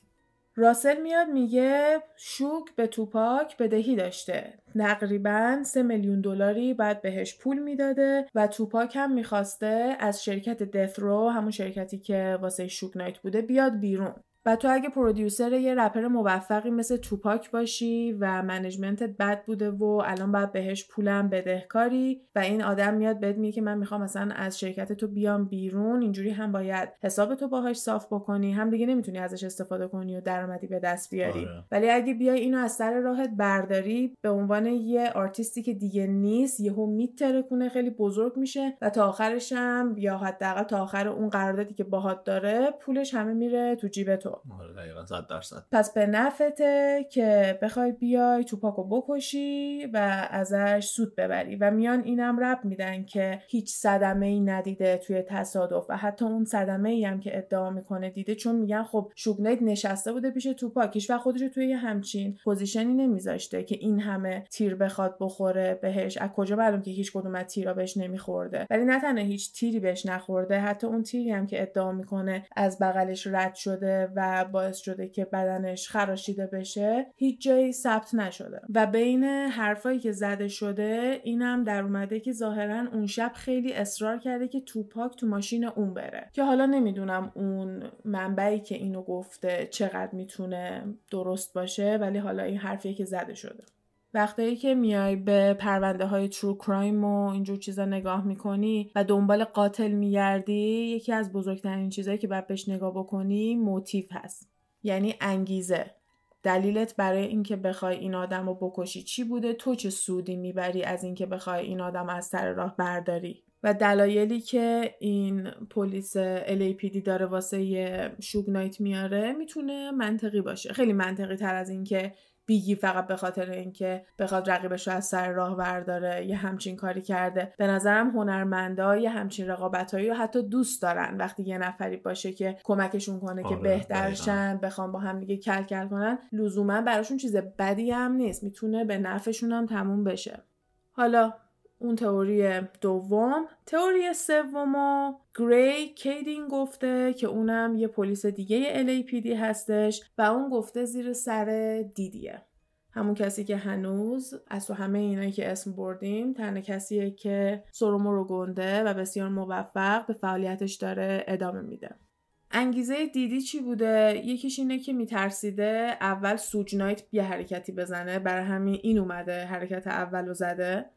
B: راسل میاد میگه شوک به توپاک بدهی داشته. تقریبا سه میلیون دلاری بعد بهش پول می‌داده و توپاک هم می‌خواسته از شرکت Death Row همون شرکتی که واسه شوک نایت بوده بیاد بیرون. و تو اگه producer یه رپر موفقی مثل توپاک باشی و management ت بد بوده و الان باید بهش پولم بدهکاری و این آدم میاد بهت میگه که من می‌خوام مثلا از شرکت تو بیام بیرون اینجوری هم باید حساب تو باهاش صاف بکنی هم دیگه نمی‌تونی ازش استفاده کنی و درآمدی به دست بیاری آره. ولی اگه بیای اینو از سر راهت برداری به عنوان یه آرتیستی که دیگه نیست یهو میترکونه خیلی بزرگ میشه و تا آخرش هم یا حداقل تا آخر اون قراردادی که باهات داره پولش همه میره تو جیب تو
A: آره صد درصد.
B: پس به نفته که بخوای بیای توپاکو بکشی و ازش سود ببری. و میان اینم ربط میدن که هیچ صدمه ای ندیده توی تصادف. و حتی اون صدمه ای هم که ادعا می‌کنه دیده چون میگن خب شوگنیت نشسته بوده پیش توپاکش و خودش توی همچین position ی نمیذاشته که این همه تیر بخواد بخوره بهش. از کجا معلوم که هیچ کدوم از تیرا بهش نمیخورده. ولی نه تنها هیچ تیری بهش نخورده حتی اون تیری هم که ادعا می‌کنه از بغلش رد شده و باعث شده که بدنش خراشیده بشه هیچ جایی ثبت نشده. و بین حرفایی که زده شده اینم در اومده که ظاهرا اون شب خیلی اصرار کرده که توپاک تو ماشین اون بره. که حالا نمی‌دونم اون منبعی که اینو گفته چقدر می‌تونه درست باشه ولی حالا این حرفیه که زده شده. وقتایی که میای به پرونده های ترو کرایم و اینجور چیزا نگاه می‌کنی و دنبال قاتل میگردی یکی از بزرگترین چیزهایی که باید بهش نگاه بکنی موتیف هست. یعنی انگیزه. دلیلت برای اینکه بخوای این آدم رو بکشی چی بوده؟ تو چه سودی می‌بری از اینکه بخوای این آدم از سر راه برداری؟ و دلایلی که این پلیس LAPD داره واسه شوگ نایت میاره می‌تونه منطقی باشه. خیلی منطقی تر از اینکه بیگی فقط به خاطر اینکه بخواد رقیبش رو از سر راه ورداره یه همچین کاری کرده. به نظرم هنرمندا یه همچین رقابتایی رو حتی دوست دارن. وقتی یه نفری باشه که کمکشون کنه که آره، بهترشن بخوام با هم دیگه کل کل کنن لزوما براشون چیز بدی هم نیست. می‌تونه به نفعشون هم تموم بشه. حالا اون تئوری دوم. تئوری سوم گری کیدین گفته که اونم یه پلیس دیگه LAPD هستش و اون گفته زیر سر دیدیه. همون کسی که هنوز از تو همه اینایی که اسم بردیم تنها کسیه که سرومو رو گنده و بسیار موفق به فعالیتش داره ادامه میده. انگیزه دیدی چی بوده؟ یکیش اینه که میترسیده اول سوجنایت یه حرکتی بزنه. برای همین این اومده حرکت اول رو زده.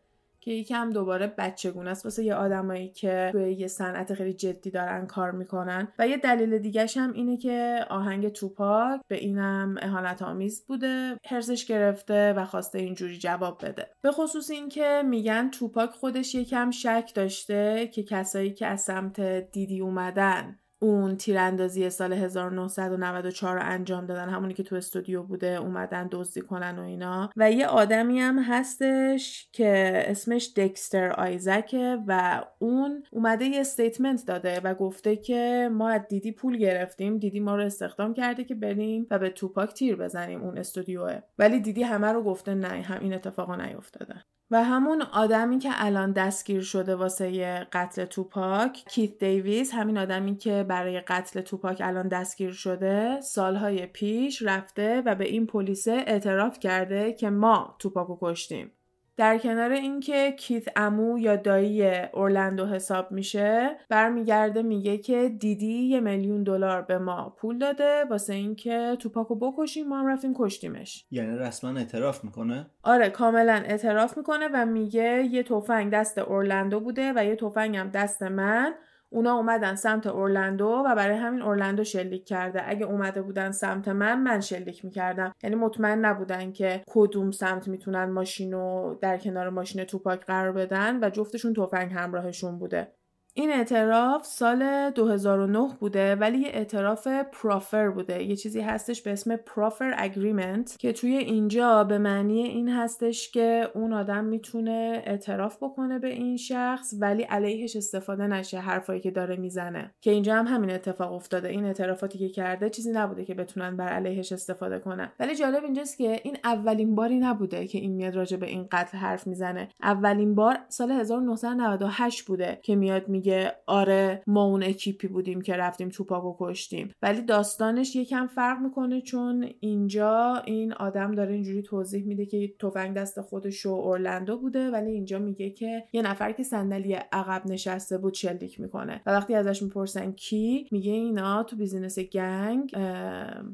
B: که یکم دوباره بچگونه است. واسه یه آدمایی که توی یه صنعت خیلی جدی دارن کار می‌کنن. و یه دلیل دیگهش هم اینه که آهنگ توپاک به اینم اهانت آمیز بوده حرصش گرفته و خواسته اینجوری جواب بده. به خصوص اینکه میگن توپاک خودش یکم شک داشته که کسایی که از سمت دیدی اومدن اون تیراندازی سال 1994 رو انجام دادن. همونی که تو استودیو بوده اومدن دزدی کنن و اینا. و یه آدمی هم هستش که اسمش دکستر آیزکه و اون اومده یه statement داده و گفته که ما از دیدی پول گرفتیم. دیدی ما رو استخدام کرده که بریم و به توپاک تیر بزنیم اون استودیوه. ولی دیدی همه رو گفته نه هم این اتفاقا نیفتاده. و همون آدمی که الان دستگیر شده واسه قتل توپاک کیت دیویس همین آدمی که برای قتل توپاک الان دستگیر شده سالهای پیش رفته و به این پلیس اعتراف کرده که ما توپاکو کشتیم. در کنار اینکه کیت امو یا دایی اورلندو حساب میشه برمیگرده میگه که دیدی یه میلیون دلار به ما پول داده واسه اینکه توپاکو بکشیم ما هم رفتیم کشتیمش.
A: یعنی رسما اعتراف می‌کنه؟
B: آره کاملا اعتراف می‌کنه و میگه یه تفنگ دست اورلندو بوده و یه تفنگ هم دست من. اونا اومدن سمت اورلندو و برای همین اورلندو شلیک کرده. اگه اومده بودن سمت من من شلیک می‌کردم. یعنی مطمئن نبودن که کدوم سمت می‌تونن ماشینو در کنار ماشین توپاک قرار بدن و جفتشون تفنگ همراهشون بوده. این اعتراف سال 2009 بوده ولی یه اعتراف proffer بوده. یه چیزی هستش به اسم proffer agreement که توی اینجا به معنی این هستش که اون آدم می‌تونه اعتراف بکنه به این شخص ولی علیهش استفاده نشه حرفایی که داره می‌زنه. که اینجا هم همین اتفاق افتاده. این اعترافاتی که کرده چیزی نبوده که بتونن بر علیهش استفاده کنن. ولی جالب اینجاست که این اولین باری نبوده که این میاد راجع به این قتل حرف می‌زنه. اولین بار سال 1998 بوده که میاد می میگه آره ما اون اکیپی بودیم که رفتیم توپاکو کشتیم. ولی داستانش یکم فرق می‌کنه چون اینجا این آدم داره اینجوری توضیح میده که تفنگ دست خودش و اورلندو بوده ولی اینجا میگه که یه نفر که صندلی عقب نشسته بود شلیک می‌کنه. و وقتی ازش می‌پرسن کی میگه اینا تو business gang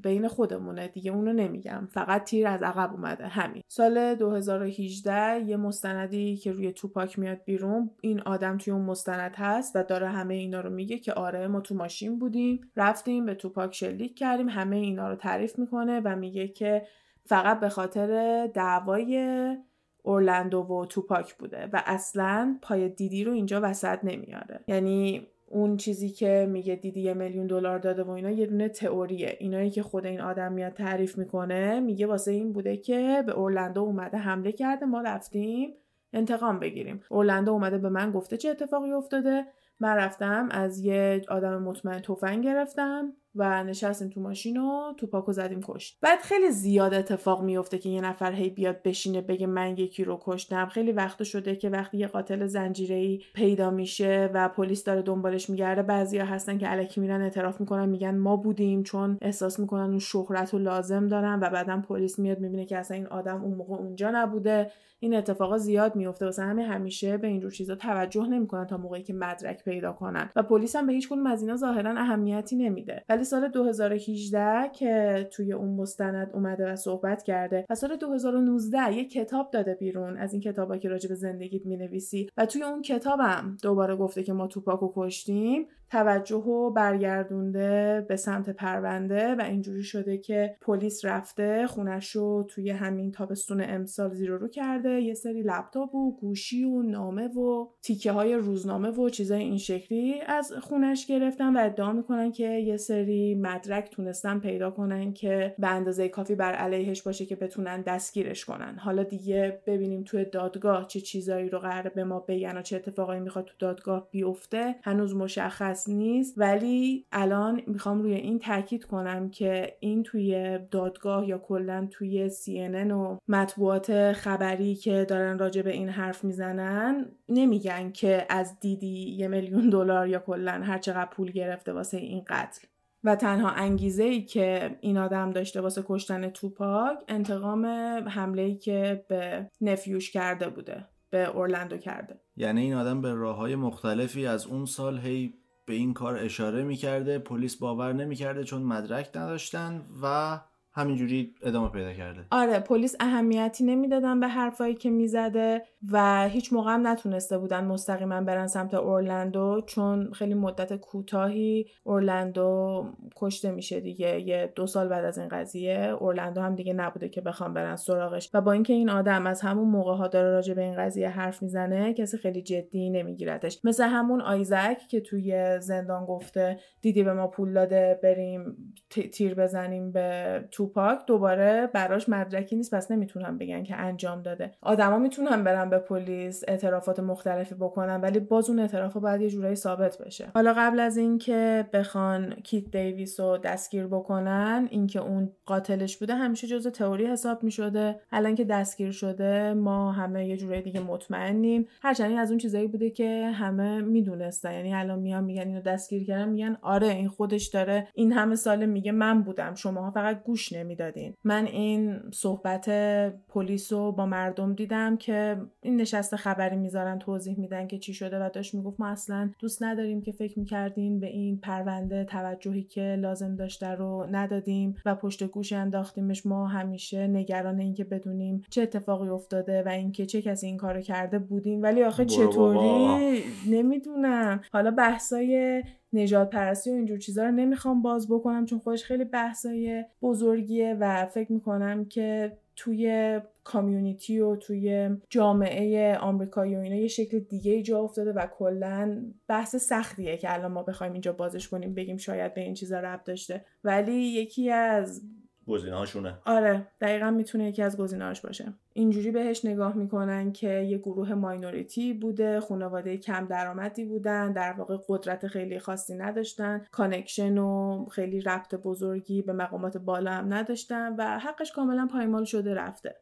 B: بین خودمونه. دیگه اونو نمیگم. فقط تیر از عقب اومده. همین. سال 2018 یه مستندی که روی توپاک میاد بیرون این آدم توی اون مستند هست. و داره همه اینا رو میگه که آره ما تو ماشین بودیم رفتیم به توپاک شلیک کردیم همه اینا رو تعریف می‌کنه و میگه که فقط به خاطر دعوای اورلندو و توپاک بوده و اصلا پای دیدی رو اینجا وسط نمیاره. یعنی اون چیزی که میگه دیدی یه میلیون دلار داده و اینا یه دونه تئوریه. اینایی که خود این آدم میاد تعریف می‌کنه میگه واسه این بوده که به اورلندو اومده حمله کرده ما رفتیم انتقام بگیریم. اورلندو اومده به من گفته چه اتفاقی افتاده. من رفتم از یه آدم مطمئن تفنگ گرفتم و نشستیم تو ماشین و توپاکو زدیم کشت. بعد خیلی زیاد اتفاق میفته که یه نفر هی بیاد بشینه بگه من یکی رو کشتم. خیلی وقت شده که وقتی یه قاتل زنجیره‌ای پیدا میشه و پلیس داره دنبالش میگرده بعضیا هستن که الکی میرن اعتراف می‌کنن میگن ما بودیم چون احساس می‌کنن اون شهرت رو لازم دارن و بعدا پلیس میاد می‌بینه که اصلا این آدم اون موقع اونجا نبوده. این اتفاقا زیاد میفته واسه همه همیشه به اینجور چیزا توجه نمی‌کنن تا موقعی که مدرک پیدا کنن. و پلیس هم به هیچ کدوم از اینا ظاهرا اهمیتی نمیده. ولی سال 2018 که توی اون مستند اومده و صحبت کرده و سال 2019 یه کتاب داده بیرون از این کتابا که راجع به زندگیت می‌نویسی و توی اون کتابم دوباره گفته که ما توپاکو کشتیم. توجه و برگردونده به سمت پرونده و اینجوری شده که پلیس رفته خونش رو توی همین تابستون امسال زیرو رو کرده یه سری لپتاپ و گوشی و نامه و تیکه های روزنامه و چیزای این شکلی از خونش گرفتن و ادعا می‌کنن که یه سری مدرک تونستن پیدا کنن که به اندازه کافی بر علیهش باشه که بتونن دستگیرش کنن. حالا دیگه ببینیم توی دادگاه چه چیزایی رو قرار به ما بگن و چه اتفاقایی می‌خواد تو دادگاه بیفته. هنوز مشخص نیست ولی الان می‌خوام روی این تاکید کنم که این توی دادگاه یا کلا توی CNN و مطبوعات خبری که دارن راجع به این حرف می‌زنن نمیگن که از دیدی یه میلیون دلار یا کلا هر چقدر پول گرفته واسه این قتل. و تنها انگیزه ای که این آدم داشته واسه کشتن توپاک انتقام حمله ای که به نفیوش کرده بوده به اورلندو کرده.
A: یعنی این آدم به راه های مختلفی از اون سال هی به این کار اشاره می‌کرده پلیس باور نمی‌کرده چون مدرک نداشتن و همینجوری ادامه پیدا کرده.
B: آره پلیس اهمیتی نمی‌دادن به حرفایی که می‌زده و هیچ موقع هم نتونسته بودن مستقیما برن سمت اورلندو چون خیلی مدت کوتاهی اورلندو کشته میشه دیگه. یه دو سال بعد از این قضیه اورلندو هم دیگه نبوده که بخوام برن سراغش. و با اینکه این آدم از همون موقع ها داره راجع به این قضیه حرف می‌زنه کسی خیلی جدی نمیگیرتش مثل همون آیزک که توی زندان گفته دیدی به ما پول داده بریم تیر بزنیم به توپاک دوباره براش مدرکی نیست پس نمی‌تونن بگن که انجام داده. آدما می‌تونن برن به پلیس اعترافات مختلفی بکنن ولی باز اون اعتراف باید یه جورایی ثابت بشه. حالا قبل از اینکه بخوان کیت دیویس رو دستگیر بکنن اینکه اون قاتلش بوده همیشه جزء تئوری حساب می‌شده. الان که دستگیر شده ما همه یه جورایی دیگه مطمئنیم. هرچند از اون چیزایی بوده که همه می‌دونستن. یعنی الان میان میگن اینو دستگیر کردن میگن آره این خودش داره این همه سال میگه من بودم. شماها فقط گوش نمی‌دادین من این صحبت پلیس رو با مردم دیدم که این نشسته خبری می‌ذارن توضیح میدن که چی شده و داشت می‌گفت ما اصلا دوست نداریم که فکر می‌کردین به این پرونده توجهی که لازم داشته رو ندادیم و پشت گوش انداختیمش. ما همیشه نگران اینکه بدونیم چه اتفاقی افتاده و اینکه چه کسی این کارو کرده بودیم. ولی آخه چطوری؟ نمی‌دونم. حالا بحثای نژاد پرستی و اینجور چیزا رو نمی‌خوام باز بکنم چون خودش خیلی بحثای بزرگیه و فکر می‌کنم که توی community و توی جامعه آمریکایی و اینا یه شکل دیگه جا افتاده و کلا بحث سختیه که الان ما بخوایم اینجا بازش کنیم بگیم شاید به این چیزا ربط داشته. ولی یکی از
A: گزینه‌هاشونه.
B: آره دقیقا می‌تونه یکی از گزینه‌هاش باشه. اینجوری بهش نگاه می‌کنن که یه گروه minority بوده خانواده کم درآمدی بودن در واقع قدرت خیلی خاصی نداشتن connection و خیلی ربط بزرگی به مقامات بالا هم نداشتن و حقش کاملا پایمال شده رفته.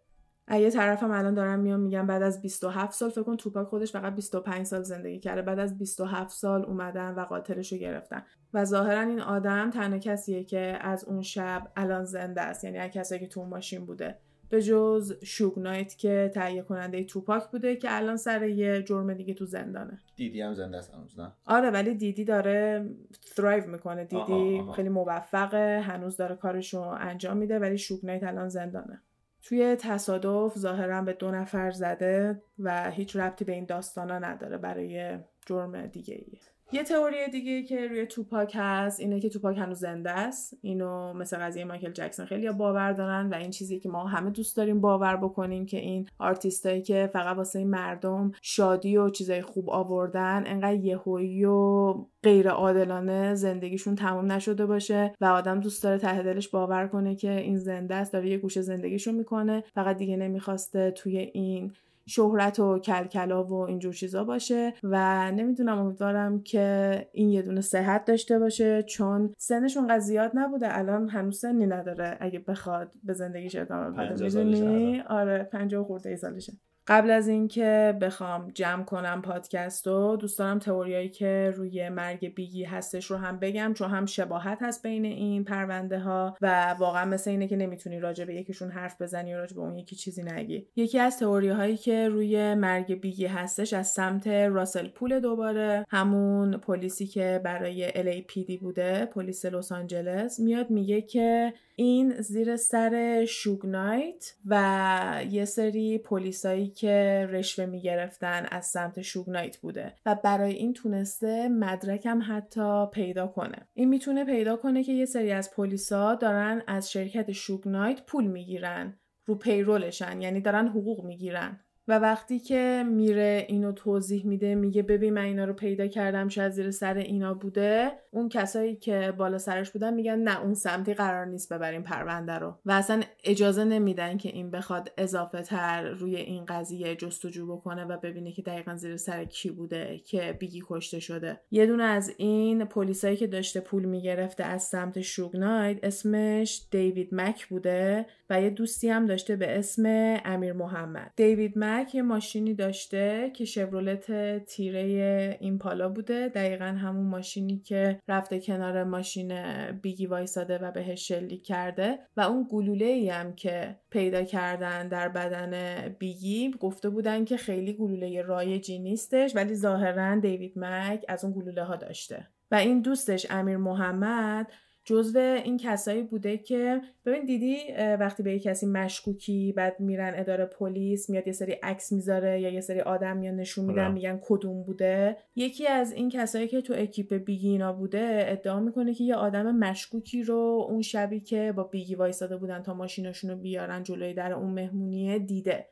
B: یه طرف هم الان دارم میام میگم بعد از 27 سال فکر کن توپاک خودش فقط 25 سال زندگی کرده. بعد از 27 سال اومدن و قاتلش رو گرفتن. و ظاهرا این آدم تنها کسیه که از اون شب الان زنده است. یعنی کسایی که تو ماشین بوده. به جز شوگ نایت که تهیه کننده توپاک بوده که الان سر یه جرم دیگه تو زندانه.
A: دیدی هم زنده است هنوز نه؟
B: آره ولی دیدی داره ثرایو می‌کنه. دیدی آها آها. خیلی موفقه هنوز داره کارشو انجام میده ولی شوگ نایت الان زندانه. توی تصادف ظاهرا به دو نفر زده و هیچ ربطی به این داستانا نداره برای جرم دیگه ای. یه تئوری دیگه که روی توپاک هست اینه که توپاک هنوز زنده است. اینو مثل قضیه مایکل جکسون خیلی باور دارن و این چیزی که ما همه دوست داریم باور بکنیم که این آرتیستایی که فقط واسه مردم شادی و چیزای خوب آوردن انقدر یهویی و غیر عادلانه زندگیشون تموم نشده باشه و آدم دوست داره ته دلش باور کنه که این زنده است داره یه گوشه زندگیشون می‌کنه. فقط دیگه نمی‌خواسته توی این شهرت و کلکلا و اینجور چیزا باشه و نمی‌دونم امیدوارم که این یه دونه صحت داشته باشه چون سنشون قد زیاد نبوده. الان هنوز سنی نداره اگه بخواد به زندگیش ادامه بده. می‌دونی؟ آره پنجاه خورده ای سالشه. قبل از اینکه بخوام جمع کنم پادکست رو دوست دارم تئوریایی که روی مرگ بیگی هستش رو هم بگم چون هم شباهت هست بین این پرونده ها و واقعا مثل اینه که نمی‌تونی راجع به یکیشون حرف بزنی و راجع به اون یکی چیزی نگی. یکی از تئوری هایی که روی مرگ بیگی هستش از سمت راسل پول دوباره همون پلیسی که برای LAPD بوده پلیس لس آنجلس میاد میگه که این زیر سر شوگنایت و یه سری پلیسایی که رشوه می‌گرفتن از سمت شوگنایت بوده و برای این تونسته مدرکم حتی پیدا کنه. این می‌تونه پیدا کنه که یه سری از پلیسا دارن از شرکت شوگنایت پول می‌گیرن رو پیرولشن یعنی دارن حقوق می‌گیرن. و وقتی که میره اینو توضیح میده میگه ببین من اینا رو پیدا کردم شاید زیر سر اینا بوده. اون کسایی که بالا سرش بودن میگن نه اون سمتی قرار نیست ببریم پرونده رو. و اصلا اجازه نمیدن که این بخواد اضافه تر روی این قضیه جستجو بکنه و ببینه که دقیقا زیر سر کی بوده که بیگی کشته شده. یه دونه از این پلیسایی که داشته پول می‌گرفته از سمت شوگناید اسمش دیوید مک بوده و یه دوستی هم داشته به اسم امیر محمد. دیوید مک یه ماشینی داشته که شورولت تیره پالا بوده. دقیقا همون ماشینی که رفته کنار ماشین بیگی وایساده و بهش شلیک کرده. و اون گلوله ای هم که پیدا کردن در بدن بیگی گفته بودن که خیلی گلوله رایجی نیستش ولی ظاهرا دیوید مک از اون گلوله ها داشته. و این دوستش امیر محمد جزو این کسایی بوده که ببین دیدی وقتی به یه کسی مشکوکی بعد میرن اداره پلیس میاد یه سری عکس می‌ذاره یا یه سری آدم میان نشون میدن آره. میگن کدوم بوده یکی از این کسایی که تو اکیپ بیگینا بوده ادعا می‌کنه که یه آدم مشکوکی رو اون شبی که با بیگی وایساده بودن تا ماشینشون رو بیارن جلوی در اون مهمونیه دیده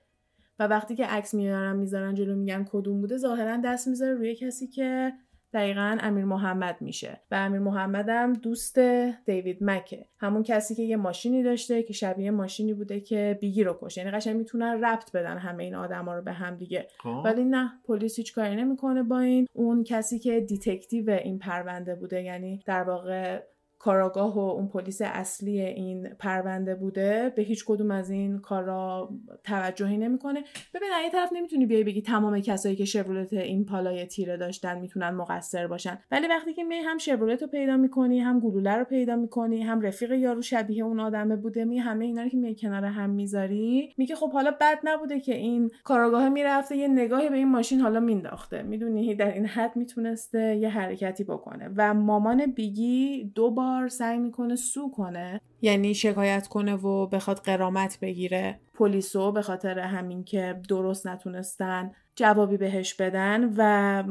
B: و وقتی که عکس میارن می‌ذارن جلو میگن کدوم بوده ظاهرا دست می‌ذاره روی کسی که دقیقا امیر محمد میشه و امیر محمد هم دوست دیوید مکه. همون کسی که یه ماشینی داشته که شبیه ماشینی بوده که بیگی رو کشته یعنی قشنگ می‌تونن ربط بدن همه این آدما رو به هم دیگه. خب. ولی نه پلیس هیچ کاری نمی‌کنه با این. اون کسی که detective این پرونده بوده یعنی در واقع کاراگاه و اون پلیس اصلی این پرونده بوده به هیچ کدوم از این کارا توجهی نمی‌کنه. ببین یه طرف نمی‌تونی بیای بگی تمام کسایی که شورولت این پالای تیره داشتن می‌تونن مقصر باشن. ولی وقتی که می هم شورولت رو پیدا می‌کنی هم گلوله رو پیدا می‌کنی هم رفیق یارو شبیه اون آدمه بوده می همه اینا رو که می کنار هم می‌ذاری میگه خب حالا بد نبوده که این کاراگاه می‌رفته یه نگاهی به این ماشین حالا مینداخته. می‌دونی در این حد می‌تونسته یه حرکتی بکنه. و مامان بیگی دو بار سعی می‌کنه سو کنه یعنی شکایت کنه و بخواد قرامت بگیره. پلیسو به خاطر همین که درست نتونستن جوابی بهش بدن و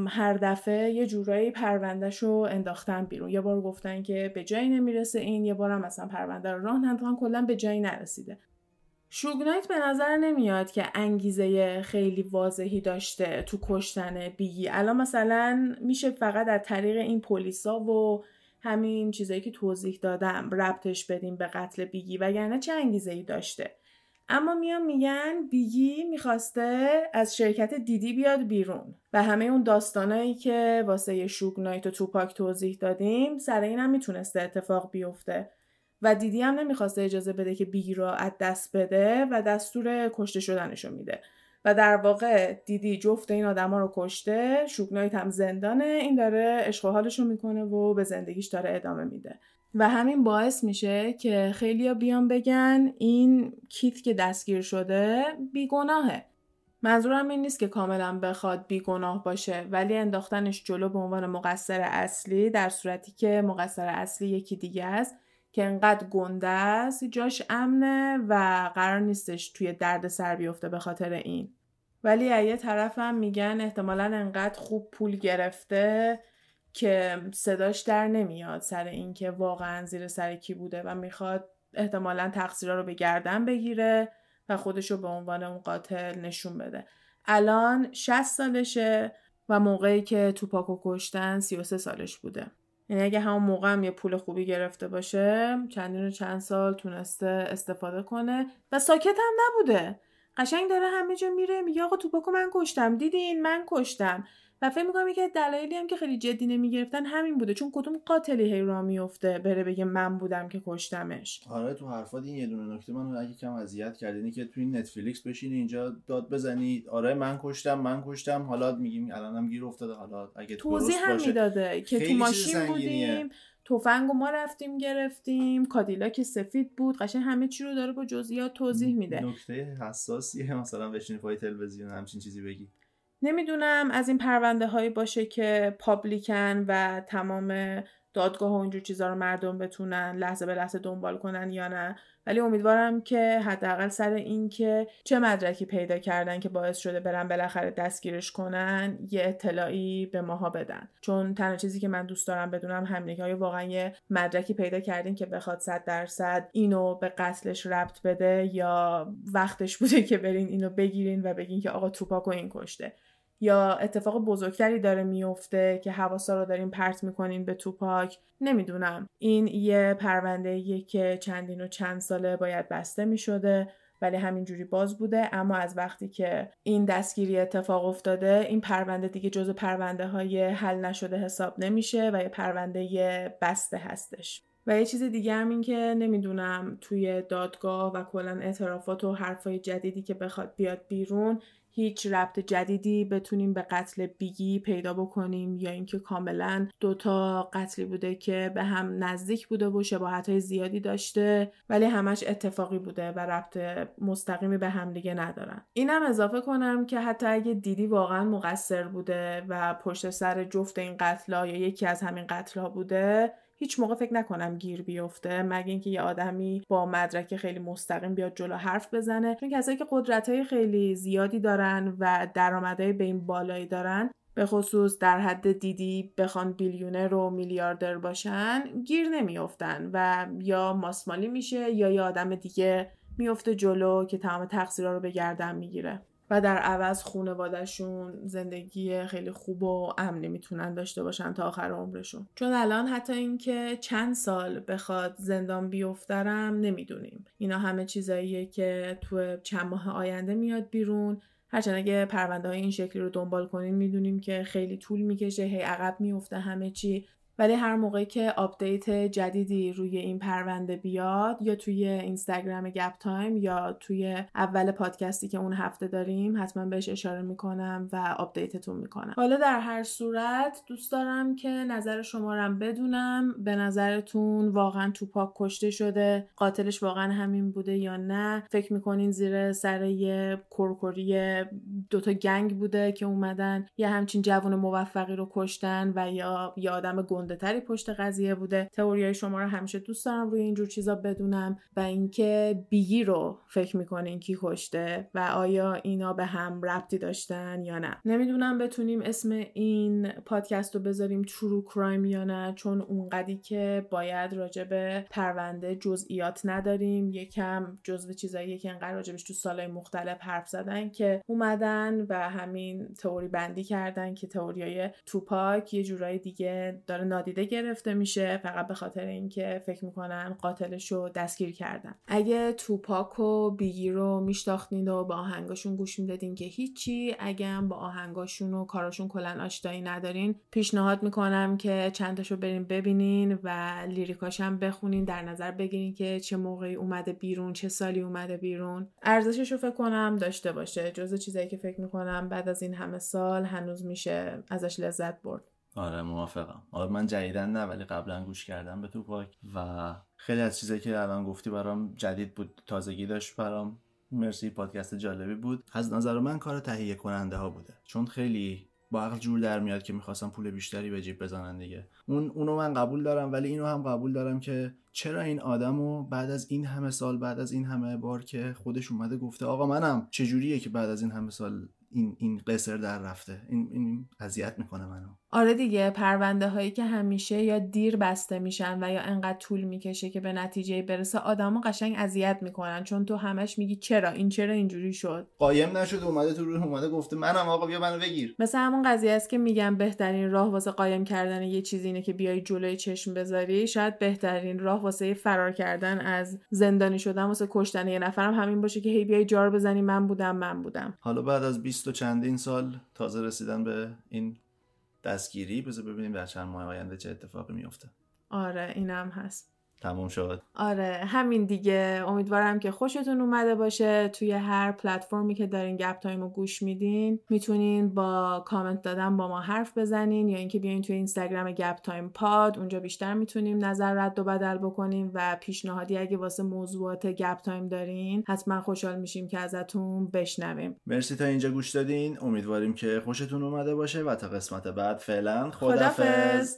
B: هر دفعه یه جورایی پروندهش رو انداختن بیرون. یه بار گفتن که به جایی نمی‌رسه این یه بارم مثلا پرونده رو راه ننداختن کلا به جایی نرسیده. شوگنایت به نظر نمیاد که انگیزه خیلی واضحی داشته تو کشتن بیگی. الان مثلا میشه فقط از طریق این پلیسا و همین چیزایی که توضیح دادم ربطش بدیم به قتل بیگی وگرنه چه انگیزه ای داشته. اما میان میگن بیگی می‌خواسته از شرکت دیدی بیاد بیرون. و همه اون داستانایی که واسه شوگ نایت و توپاک توضیح دادیم سر این هم می‌تونسته اتفاق بیفته. و دیدی هم نمی‌خواسته اجازه بده که بیگی رو از دست بده و دستور کشته شدنشو میده. و در واقع دیدی جفت این آدما رو کشته شوگنایت هم زندانه این داره عشق حالش رو می‌کنه و به زندگیش داره ادامه میده. و همین باعث میشه که خیلیا بیان بگن این کیت که دستگیر شده بیگناهه. منظورم این نیست که کاملا بخواد بیگناه باشه ولی انداختنش جلو به عنوان مقصر اصلی در صورتی که مقصر اصلی یکی دیگه است. که انقدر گنده است جاش امنه و قرار نیستش توی درد سر بیفته به خاطر این. ولی یه طرف هم میگن احتمالا انقدر خوب پول گرفته که صداش در نمیاد سر اینکه واقعا زیر سر کی بوده و می‌خواد احتمالا تقصیرها رو به گردن بگیره و خودش رو به عنوان اون قاتل نشون بده. الان 60 سالشه و موقعی که توپاکو کشتن 33 سالش بوده. یعنی اگه همون موقع هم یه پول خوبی گرفته باشه چندین و چند سال تونسته استفاده کنه. و ساکت هم نبوده. قشنگ داره همه جا میره میگه آقا توپاکو من کشتم. دیدین؟ من کشتم. و فکر می‌کنم یکی دلایلی هم که خیلی جدی نمی‌گرفتن همین بوده چون کدوم قاتلی هی را میفته بره بگه من بودم که کشتمش؟
A: آره تو حرفات این یه دونه نکته منو اگه کم اذیت کردینی که توی نتفلیکس بشینی اینجا داد بزنی آره من کشتم من کشتم حالا میگیم الانم گیر افتاده حالا اگه
B: توضیح هم می‌داده که تو ماشین بودیم تفنگ ما رفتیم گرفتیم کادیلاک سفید بود قشنگ همه چی رو داره با جزئیات توضیح میده.
A: نکته حساسیه مثلا بشینی پای تلویزیون همچین چیزی بگی.
B: نمی‌دونم از این پرونده هایی باشه که پابلیکن و تمام دادگاه و اینجور چیزا رو مردم بتونن لحظه به لحظه دنبال کنن یا نه. ولی امیدوارم که حداقل سر این که چه مدرکی پیدا کردن که باعث شده برن بالاخره دستگیرش کنن یه اطلاعی به ماها بدن. چون تنها چیزی که من دوست دارم بدونم همینه که آیا واقعا یه مدرکی پیدا کردین که بخواد صد درصد اینو به قتلش ربط بده یا وقتش بوده که برین اینو بگیرین و بگین که آقا توپاکو این کشته. یا اتفاق بزرگتری داره میفته که حواسا رو داریم پرت می‌کنین به توپاک؟ نمی‌دونم. این یه پرونده که چندین و چند ساله باید بسته می‌شده ولی همینجوری باز بوده. اما از وقتی که این دستگیری اتفاق افتاده این پرونده دیگه جزو پرونده های حل نشده حساب نمیشه و یه پرونده بسته هستش. و یه چیز دیگه هم این که نمی‌دونم توی دادگاه و کلا اعترافات و حرفای جدیدی که بخواد بیاد بیرون هیچ ربط جدیدی بتونیم به قتل بیگی پیدا بکنیم یا اینکه کاملا دوتا قتلی بوده که به هم نزدیک بوده و شباهت های زیادی داشته ولی همش اتفاقی بوده و ربط مستقیمی به هم دیگه ندارن. اینم اضافه کنم که حتی اگه دیدی واقعا مقصر بوده و پشت سر جفت این قتلا یا یکی از همین قتلا بوده هیچ موقع فکر نکنم گیر بیفته مگه اینکه یه آدمی با مدرک خیلی مستقیم بیاد جلو حرف بزنه. چون کسایی که قدرت های خیلی زیادی دارن و درآمدهای به این بالایی دارن به خصوص در حد دیدی بخوان بیلیونر و میلیاردر باشن گیر نمیافتن و یا ماسمالی میشه یا یه آدم دیگه میفته جلو که تمام تقصیرها رو به گردن می‌گیره. و در عوض خونوادهشون زندگی خیلی خوب و امنی می‌تونن داشته باشن تا آخر عمرشون. چون الان حتی اینکه چند سال بخواد زندان بیفترم نمی‌دونیم. اینا همه چیزاییه که تو چند ماه آینده میاد بیرون. هرچند اگه پرونده های این شکلی رو دنبال کنین می‌دونیم که خیلی طول می‌کشه هی عقب میفته همه چی. ولی هر موقعی که update جدیدی روی این پرونده بیاد یا توی اینستاگرام گپ تایم یا توی اول پادکستی که اون هفته داریم حتما بهش اشاره می‌کنم و update تون می‌کنم. حالا در هر صورت دوست دارم که نظر شما رو بدونم. به نظرتون واقعا توپاک کشته شده قاتلش واقعا همین بوده یا نه؟ فکر می‌کنین زیر سر یه کرکری دوتا gang بوده که اومدن یه همچین جوون موفقی رو کشتن و یا یه آدم گنده تری پشت قضیه بوده. تئوریای شما رو همیشه دوست دارم روی اینجور چیزا بدونم و اینکه بیگی رو فکر می‌کنین کی کشته و آیا اینا به هم ربطی داشتن یا نه. نمی‌دونم بتونیم اسم این پادکست رو بذاریم ترو کرایم یا نه چون اونقدی که باید راجع به پرونده جزئیات نداریم. یکم جزو چیزایی که انقدر راجبش تو سالهای مختلف حرف زدن که اومدن و همین تئوری بندی کردن که تئوریای توپاک یه جورای دیگه داره نادیده گرفته میشه فقط به خاطر اینکه فکر می‌کنن قاتلش رو دستگیر کردن. اگه توپاک و بیگی رو میشتاختین و با آهنگاشون گوش می‌دادین که هیچی اگه هم با آهنگاشون و کاراشون کلا آشنایی ندارین پیشنهاد می‌کنم که چندتاشو برین ببینین و لیریکاش هم بخونین در نظر بگیرین که چه موقعی اومده بیرون چه سالی اومده بیرون. ارزشش رو فکر کنم داشته باشه. جز چیزایی که فکر می‌کنم بعد از این همه سال هنوز میشه ازش لذت برد.
A: آره موافقم. آره من جدیدن نه ولی قبلا گوش کردم به توپاک. و خیلی از چیزایی که الان گفتی برام جدید بود تازگی داشت برام. مرسی پادکست جالبی بود. از نظر من کار تهیه کننده ها بوده. چون خیلی با عقل جور در میاد که می‌خواستم پول بیشتری به جیب بزنن دیگه. اون اونو من قبول دارم ولی اینو هم قبول دارم که چرا این آدمو بعد از این همه سال بعد از این همه بار که خودش اومده گفته آقا منم چجوریه که بعد از این همه سال این این قصر در رفته؟ این این اذیت می‌کنه منو.
B: آره دیگه پرونده هایی که همیشه یا دیر بسته میشن و یا انقدر طول می‌کشه که به نتیجه برسه آدمو قشنگ اذیت می‌کنن. چون تو همش میگی چرا؟ این چرا اینجوری شد؟
A: قایم نشد اومده تو روح اومده گفته منم آقا بیا منو بگیر.
B: مثل همون قضیه است که میگم بهترین راه واسه قایم کردن یه چیزی اینه که بیای جلوی چشم بذاری. شاید بهترین راه واسه فرار کردن از زندانی شدن واسه کشتن یه نفرم همین باشه که هی بیای جار بزنی من بودم من بودم.
A: حالا بعد از 20 و چندین سال تازه رسیدن به این دستگیری. بذار ببینیم در چند ماه آینده چه اتفاقی میفته
B: آره اینم هست.
A: تموم شد.
B: آره همین دیگه. امیدوارم که خوشتون اومده باشه. توی هر پلتفرمی که دارین گپ تایم رو گوش میدین می‌تونین با کامنت دادن با ما حرف بزنین یا اینکه بیاین توی اینستاگرام گپ تایم پاد اونجا بیشتر می‌تونیم نظر رد و بدل بکنیم و پیشنهادی اگه واسه موضوعات گپ تایم دارین حتما خوشحال میشیم که ازتون بشنویم.
A: مرسی تا اینجا گوش دادین. امیدواریم که خوشتون اومده باشه و تا قسمت بعد فعلا خدافظ